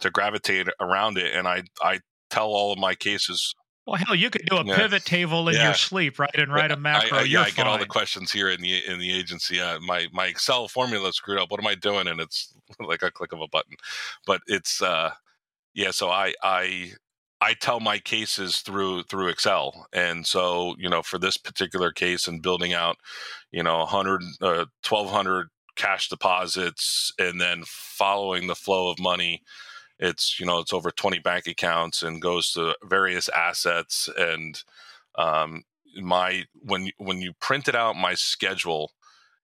to gravitate around it and i i tell all of my cases Well, hell, you could do a pivot table in Yeah. your sleep, right, and write a macro. I, I, yeah, I get all the questions here in the in the agency. Uh, my my Excel formula screwed up. What am I doing? And it's (laughs) like a click of a button. But it's uh, yeah. So I I I tell my cases through through Excel, and so you know for this particular case and building out, you know, 100, uh, 1,200 cash deposits, and then following the flow of money it's you know it's over 20 bank accounts and goes to various assets and um, my when when you printed out my schedule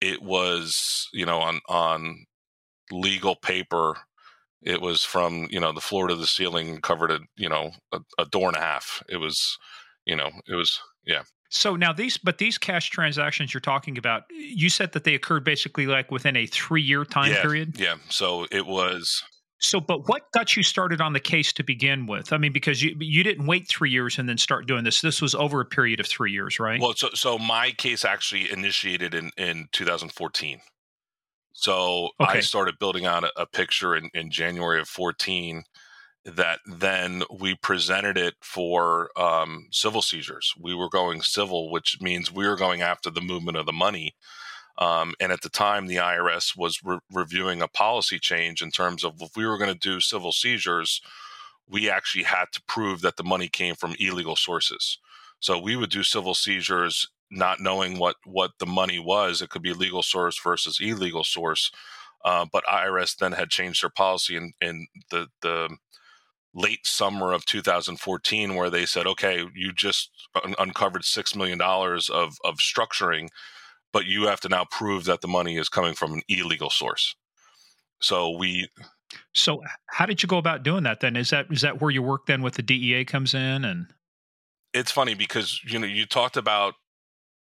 it was you know on on legal paper it was from you know the floor to the ceiling covered a you know a, a door and a half. It was you know it was yeah. So now these, but these cash transactions you're talking about, you said that they occurred basically like within a three year time yeah, period. yeah. So it was So, but what got you started on the case to begin with? I mean, because you you didn't wait three years and then start doing this. This was over a period of three years, right? Well, so so my case actually initiated in in 2014. So I started building out a, a picture in, in January of 14 that then we presented it for um, civil seizures. We were going civil, which means we were going after the movement of the money. Um, and at the time, the IRS was re- reviewing a policy change in terms of if we were going to do civil seizures, we actually had to prove that the money came from illegal sources. So we would do civil seizures not knowing what what the money was. It could be legal source versus illegal source. Uh, but IRS then had changed their policy in, in the the late summer of 2014, where they said, "Okay, you just un- uncovered six million dollars of of structuring, but you have to now prove that the money is coming from an illegal source." So we so, how did you go about doing that? Then is that is that where your work then with the DEA comes in? And it's funny because you know you talked about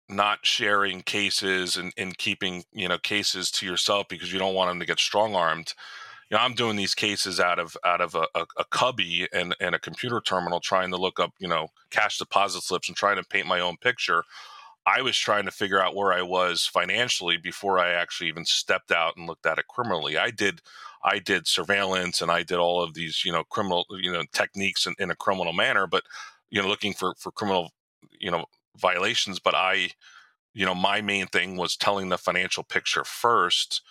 not sharing cases and, and keeping you know cases to yourself because you don't want them to get strong armed you know i'm doing these cases out of out of a, a, a cubby and, and a computer terminal trying to look up you know cash deposit slips and trying to paint my own picture i was trying to figure out where i was financially before i actually even stepped out and looked at it criminally. I did i did surveillance and i did all of these you know criminal you know techniques in, in a criminal manner but you know looking for for criminal you know violations but i you know my main thing was telling the financial picture first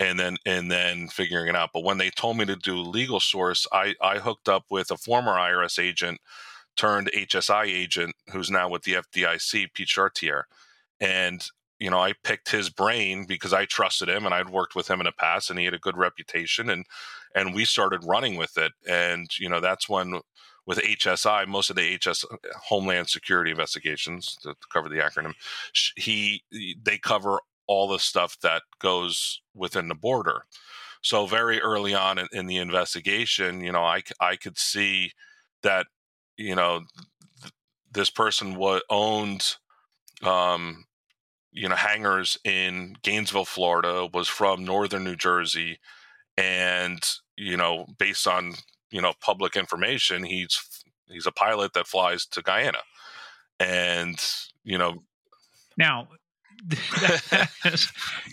and then and then figuring it out. But when they told me to do legal source i i hooked up with a former irs agent turned hsi agent who's now with the fdic pete chartier and you know, I picked his brain because I trusted him and I'd worked with him in the past and he had a good reputation and and we started running with it. And, you know, that's when with HSI, most of the HS Homeland Security Investigations to cover the acronym, he they cover all the stuff that goes within the border. So very early on in, in the investigation, you know, I I could see that you know th- this person was owned um, you know hangars in Gainesville, Florida, was from northern New Jersey, and you know based on you know public information, he's he's a pilot that flies to Guyana, and you know now. (laughs)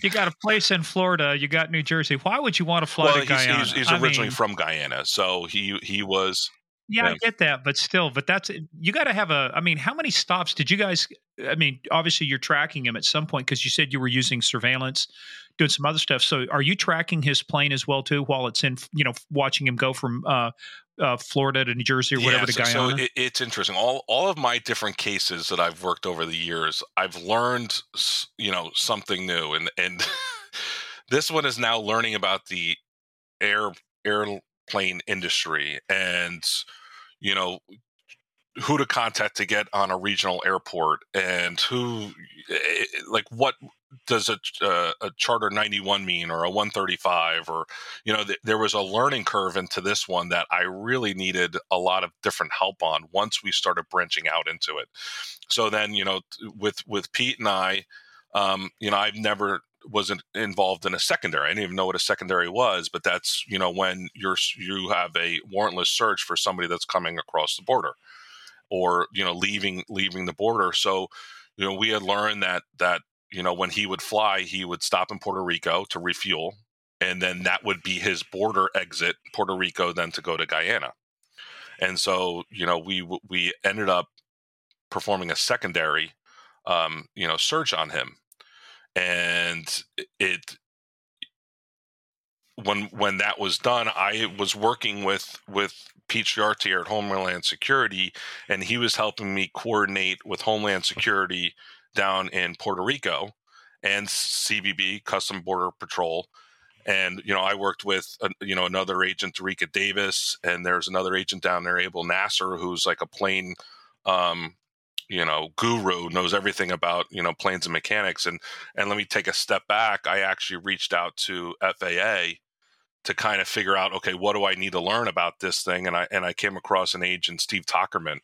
you got a place in Florida. You got New Jersey. Why would you want to fly well, to Guyana? He's, he's, he's originally mean, from Guyana, so he he was yeah, yeah, I get that, but still, but that's you got to have a. I mean, how many stops did you guys? I mean, obviously you're tracking him at some point because you said you were using surveillance, doing some other stuff. So, are you tracking his plane as well too while it's in? You know, watching him go from uh, uh, Florida to New Jersey or whatever yeah, so, to Guyana. So it, it's interesting. All all of my different cases that I've worked over the years, I've learned you know something new, and and (laughs) this one is now learning about the air air airplane industry and you know who to contact to get on a regional airport and who eh, eh, like what does a, uh, a charter 91 mean or a 135 or you know th- there was a learning curve into this one that i really needed a lot of different help on once we started branching out into it. So then you know with with pete and i um, you know i've never wasn't involved in a secondary. I didn't even know what a secondary was, but that's you know when you're you have a warrantless search for somebody that's coming across the border, or you know leaving leaving the border. So you know we had learned that that you know when he would fly, he would stop in Puerto Rico to refuel, and then that would be his border exit, Puerto Rico, then to go to Guyana. And so you know we we ended up performing a secondary um, you know search on him and it when when that was done, I was working with with Pete at Homeland Security, and he was helping me coordinate with Homeland Security down in Puerto Rico and CBP, Custom Border Patrol. And you know, I worked with uh, you know another agent, Tarika Davis, and there's another agent down there, Abel Nasser, who's like a plane um, you know guru knows everything about you know planes and mechanics and and let me take a step back i actually reached out to faa to kind of figure out okay what do i need to learn about this thing? And i and i came across an agent steve tockerman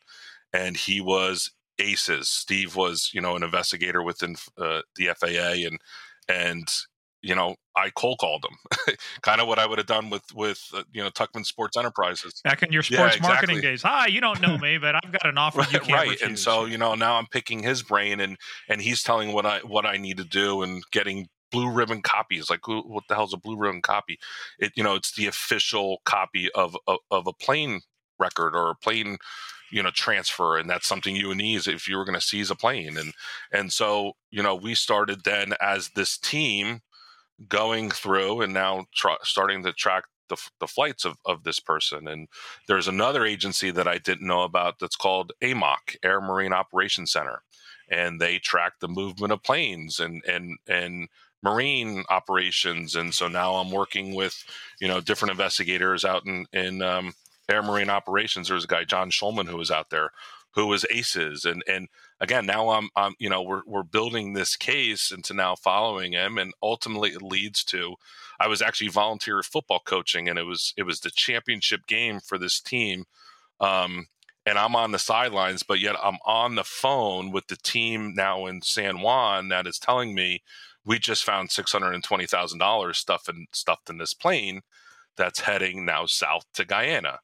and he was aces. Steve was you know an investigator within uh, the faa and and you know, I cold called them, (laughs) kind of what I would have done with with uh, you know Tuckman Sports Enterprises back in your sports yeah, exactly. marketing days. Hi, you don't know me, but I've got an offer you can't right. Refuse. And so you know now I'm picking his brain and and he's telling what I what I need to do and getting blue ribbon copies. Like who, what the hell's a blue ribbon copy? It you know it's the official copy of of, of a plane record or a plane you know transfer and that's something you would need if you were going to seize a plane and and so you know we started then as this team going through and now starting to track the, the flights of, of this person. And there's another agency that I didn't know about that's called AMOC, Air Marine Operations Center. And they track the movement of planes and, and, and marine operations. And so now I'm working with, you know, different investigators out in, in um, air marine operations. There's a guy, John Schulman, who was out there who was aces and and again now I'm, I'm you know we're, we're building this case into now following him and ultimately it leads to i was actually volunteer football coaching and it was it was the championship game for this team um, and i'm on the sidelines but yet i'm on the phone with the team now in san juan that is telling me we just found $620000 stuff in, stuffed in this plane that's heading now south to guyana.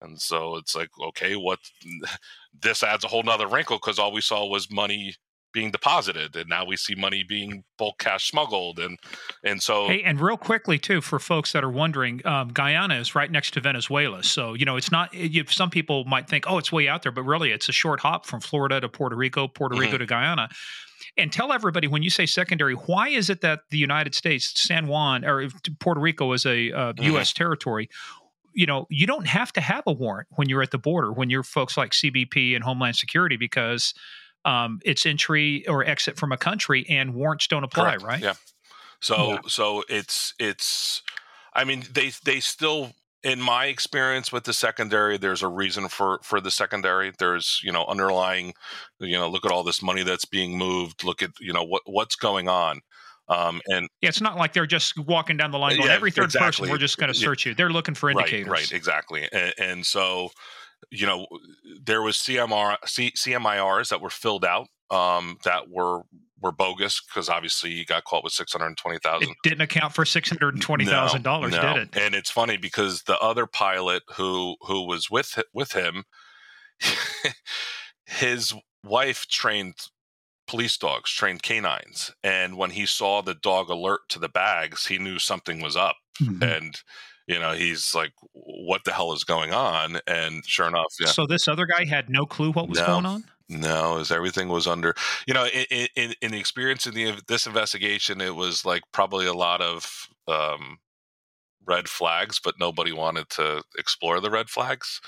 And so it's like, okay, what (laughs) this adds a whole nother wrinkle because all we saw was money being deposited and now we see money being bulk cash smuggled and and so hey and real quickly too for folks that are wondering um, guyana is right next to venezuela so you know it's not you, some people might think oh it's way out there but really it's a short hop from florida to puerto rico puerto rico mm-hmm. to guyana and tell everybody when you say secondary why is it that the united states san juan or puerto rico is a uh, mm-hmm. u.s territory you know, you don't have to have a warrant when you're at the border, when you're folks like CBP and Homeland Security, because um, its entry or exit from a country, and warrants don't apply, Correct. right? Yeah. So Yeah. so it's it's I mean they they still in my experience with the secondary there's a reason for for the secondary there's you know underlying you know look at all this money that's being moved look at you know what what's going on um and Yeah, it's not like they're just walking down the line going, Yeah, every third person, we're just going to Yeah. search you. They're looking for indicators. Right, right, exactly. And, and so, you know, there was CMR, C, CMIRs that were filled out um, that were were bogus because obviously you got caught with six hundred twenty thousand. It didn't account for six hundred twenty thousand dollars, No, did it? And it's funny because the other pilot who who was with with him, (laughs) his wife trained police dogs, trained canines, and when he saw the dog alert to the bags, he knew something was up Mhm. and you know he's like what the hell is going on and sure enough yeah So this other guy had no clue what was No. going on. no is everything was under you know in, in in the experience in the this investigation it was like probably a lot of um red flags but nobody wanted to explore the red flags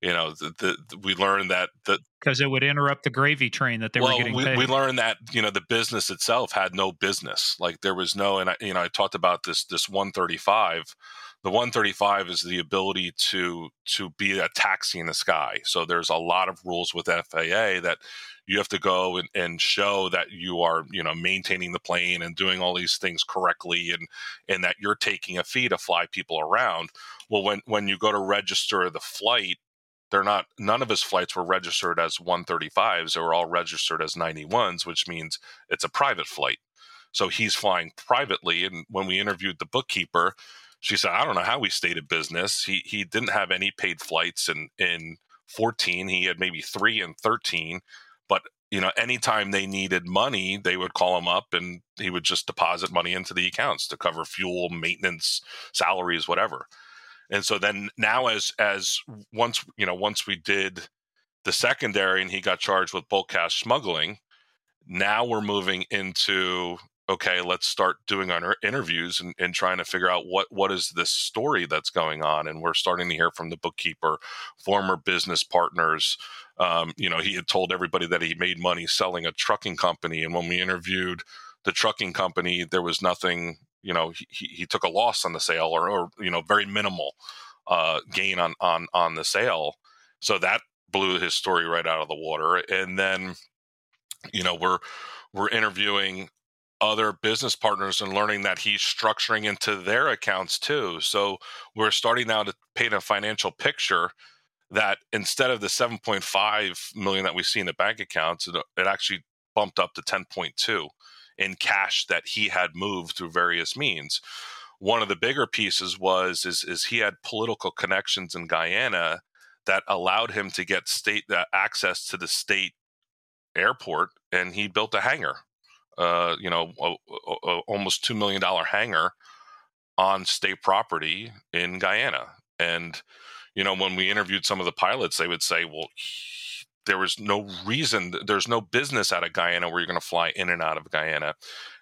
you know the, the, we learned that the because it would interrupt the gravy train that they well, were getting we, paid. we learned that you know the business itself had no business. Like there was no, and I, you know I talked about this this 135. The 135 is the ability to to be a taxi in the sky. So there's a lot of rules with FAA that you have to go and, and show that you are you know maintaining the plane and doing all these things correctly and and that you're taking a fee to fly people around. Well, when when you go to register the flight they're not none of his flights were registered as 135s they were all registered as 91s which means it's a private flight. So he's flying privately and when we interviewed the bookkeeper she said i don't know how he stayed in business. He he didn't have any paid flights in in 14 he had maybe 3 and 13 but you know anytime they needed money they would call him up and he would just deposit money into the accounts to cover fuel maintenance salaries whatever and so then now as as once you know once we did the secondary and he got charged with bulk cash smuggling now we're moving into okay let's start doing our interviews and, and trying to figure out what what is this story that's going on. And we're starting to hear from the bookkeeper former business partners. Um, you know he had told everybody that he made money selling a trucking company. And when we interviewed the trucking company there was nothing you know he, he took a loss on the sale or, or you know very minimal uh, gain on on on the sale. So that blew his story right out of the water. And then you know we're we're interviewing other business partners and learning that he's structuring into their accounts too. So we're starting now to paint a financial picture that instead of the 7.5 million that we see in the bank accounts it, it actually bumped up to 10.2 in cash that he had moved through various means one of the bigger pieces was is, is he had political connections in Guyana that allowed him to get state uh, access to the state airport, and he built a hangar, uh, you know, a, a, a almost two million dollar hangar on state property in Guyana. And you know, when we interviewed some of the pilots, they would say, "Well, there was no reason, there's no business out of Guyana where you're going to fly in and out of Guyana."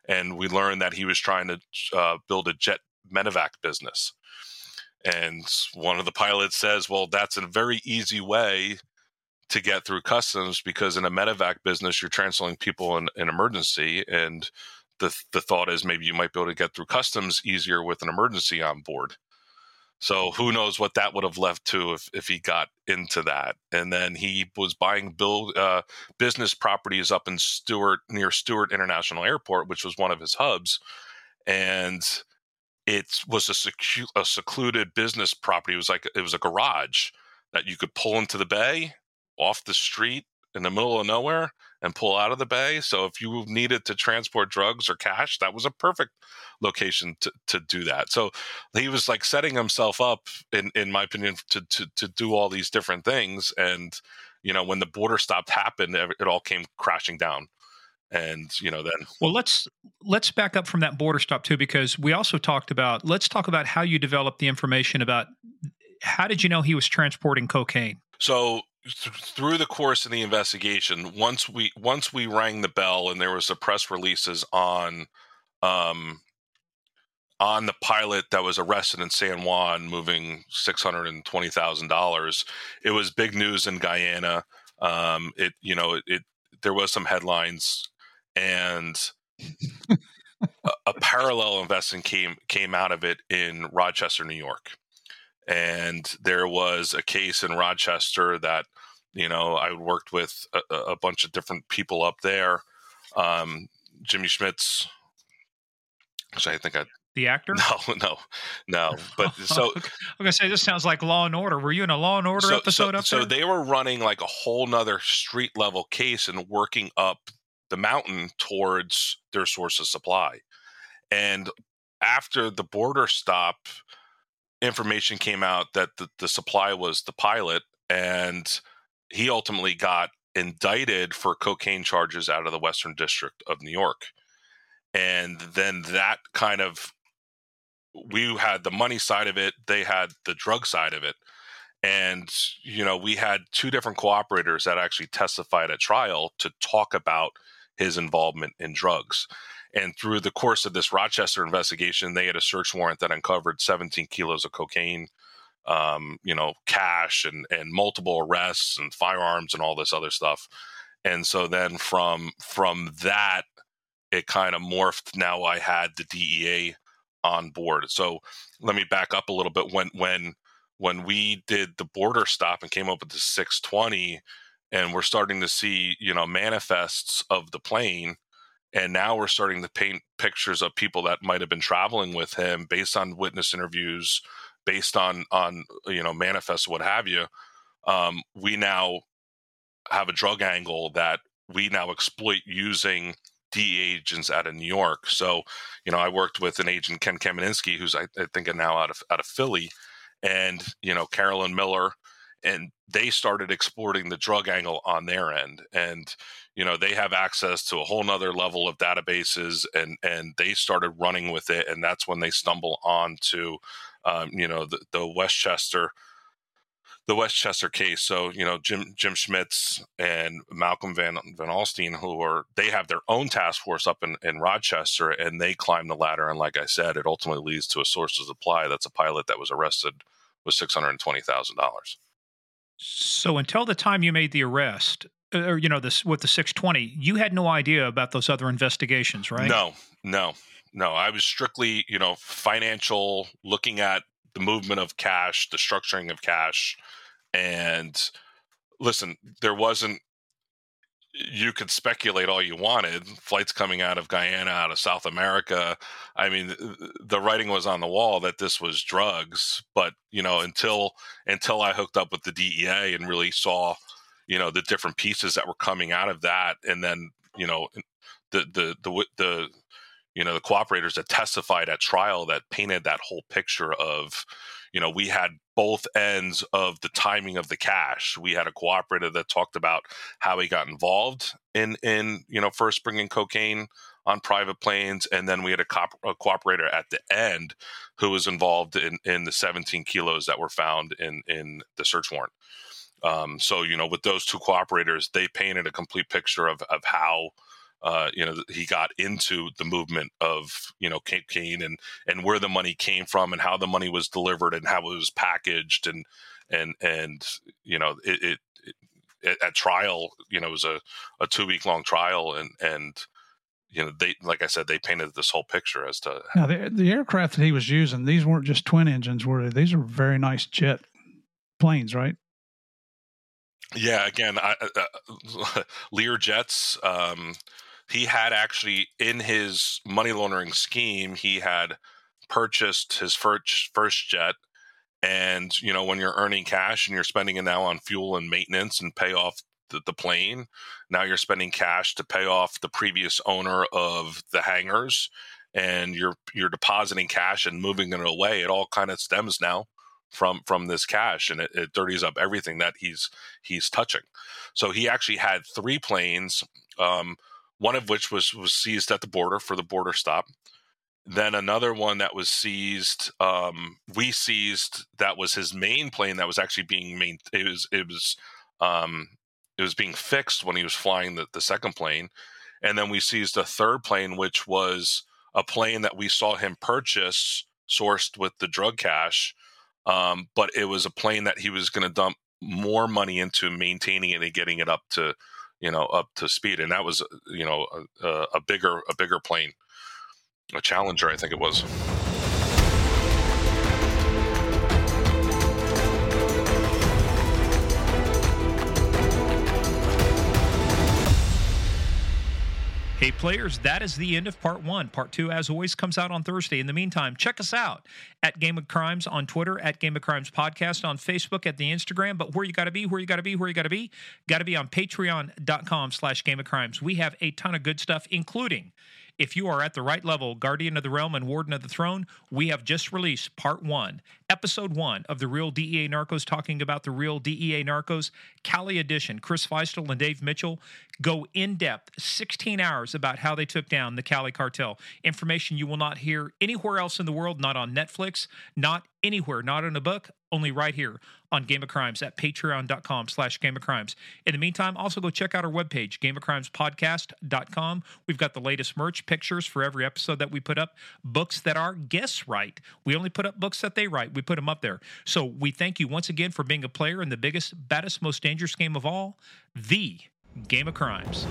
And we learned that he was trying to uh, build a jet medevac business. And one of the pilots says, well, that's a very easy way to get through customs because in a medevac business, you're transferring people in an emergency. And the, the thought is maybe you might be able to get through customs easier with an emergency on board. So who knows what that would have left to if, if he got into that. And then he was buying build uh, business properties up in Stewart near Stewart International Airport, which was one of his hubs. And it was a, secu- a secluded business property. It was like it was a garage that you could pull into the bay off the street in the middle of nowhere and pull out of the bay. So if you needed to transport drugs or cash, that was a perfect location to, to do that. So he was like setting himself up, in, in my opinion, to, to, to do all these different things. And, you know, when the border stopped happened, it all came crashing down. And, you know, then. Well, let's let's back up from that border stop too, because we also talked about let's talk about how you developed the information about how did you know he was transporting cocaine? So through the course of the investigation, once we once we rang the bell and there was a press releases on um on the pilot that was arrested in San Juan moving six hundred and twenty thousand dollars, it was big news in Guyana. Um, it you know it, it there was some headlines, and (laughs) a, a parallel investing came came out of it in Rochester, New York, and there was a case in Rochester that you know I worked with a, a bunch of different people up there. Um, Jimmy Schmitz, which I think I (laughs) the actor? No, no, no. (laughs) But so I'm gonna say this sounds like Law and Order. Were you in a Law and Order so, episode so, up there? so they were running like a whole nother street level case and working up the mountain towards their source of supply. And after the border stop, information came out that the, the supply was the pilot, and he ultimately got indicted for cocaine charges out of the Western District of New York. And then that kind of we had the money side of it, they had the drug side of it. And, you know, we had two different cooperators that actually testified at trial to talk about his involvement in drugs. And through the course of this Rochester investigation, they had a search warrant that uncovered 17 kilos of cocaine, um, you know, cash and, and multiple arrests and firearms and all this other stuff. And so then from from that, it kind of morphed. Now I had the DEA on board. So let me back up a little bit. When when when we did the border stop and came up with the 620, and we're starting to see you know manifests of the plane, and now we're starting to paint pictures of people that might have been traveling with him based on witness interviews, based on on you know manifests, what have you. Um, we now have a drug angle that we now exploit using DEA agents out of New York. So, you know, I worked with an agent, Ken Kameninski, who's I, I think now out of out of Philly, and you know, Carolyn Miller, and they started exploring the drug angle on their end, and you know, they have access to a whole nother level of databases, and and they started running with it, and that's when they stumble onto, um, you know, the, the Westchester the Westchester case. So you know Jim Jim Schmitz and Malcolm Van Van Alstine, who are they have their own task force up in, in Rochester, and they climb the ladder. And like I said, it ultimately leads to a source of supply. That's a pilot that was arrested with six hundred and twenty thousand dollars. So until the time you made the arrest, uh, or you know this with the 620, you had no idea about those other investigations, right? No, no, no. I was strictly you know financial, looking at the movement of cash, the structuring of cash, and listen, there wasn't you could speculate all you wanted. Flights coming out of Guyana, out of South America. I mean, the writing was on the wall that this was drugs. But you know, until until I hooked up with the DEA and really saw, you know, the different pieces that were coming out of that, and then you know, the the the the you know the cooperators that testified at trial that painted that whole picture of you know, we had both ends of the timing of the cash. We had a cooperator that talked about how he got involved in in you know first bringing cocaine on private planes, and then we had a, cop, a cooperator at the end who was involved in in the 17 kilos that were found in in the search warrant. Um, so you know, with those two cooperators, they painted a complete picture of of how uh, you know, he got into the movement of you know cocaine and and where the money came from and how the money was delivered and how it was packaged and and and you know it, it, it at trial you know it was a, a two week long trial and and you know they like I said they painted this whole picture as to now the the aircraft that he was using these weren't just twin engines were they? these are very nice jet planes right yeah again I, uh, uh (laughs) Lear jets um he had actually in his money laundering scheme he had purchased his first first jet. And you know when you're earning cash and you're spending it now on fuel and maintenance and pay off the, the plane now you're spending cash to pay off the previous owner of the hangars. And you're you're depositing cash and moving it away. It all kind of stems now from from this cash. And it, it dirties up everything that he's he's touching. So he actually had three planes um, one of which was was seized at the border for the border stop. Then another one that was seized, um, we seized that was his main plane that was actually being main. It was it was um, it was being fixed when he was flying the, the second plane, and then we seized a third plane, which was a plane that we saw him purchase, sourced with the drug cash, um, but it was a plane that he was going to dump more money into maintaining it and getting it up to you know, up to speed. And that was, uh, you know, a, uh, a bigger a bigger plane, a Challenger, I think it was. Hey, players, that is the end of part one. Part two, as always, comes out on Thursday. In the meantime, check us out at Game of Crimes on Twitter, at Game of Crimes Podcast on Facebook, at the Instagram. But where you got to be, where you got to be, where you got to be, got to be on patreon.com slash Game of Crimes. We have a ton of good stuff, including if you are at the right level, Guardian of the Realm and Warden of the Throne, we have just released part one, episode one of the Real DEA Narcos, talking about the Real DEA Narcos, Cali Edition. Chris Feistl and Dave Mitchell go in depth, 16 hours about how they took down the Cali cartel. Information you will not hear anywhere else in the world, not on Netflix, not anywhere, not in a book, only right here on Game of Crimes at patreon.com slash Game of Crimes. In the meantime, also go check out our webpage, gameofcrimespodcast.com. We've got the latest merch, pictures for every episode that we put up, books that our guests write. We only put up books that they write. We put them up there. So we thank you once again for being a player in the biggest, baddest, most dangerous game of all, the Game of Crimes.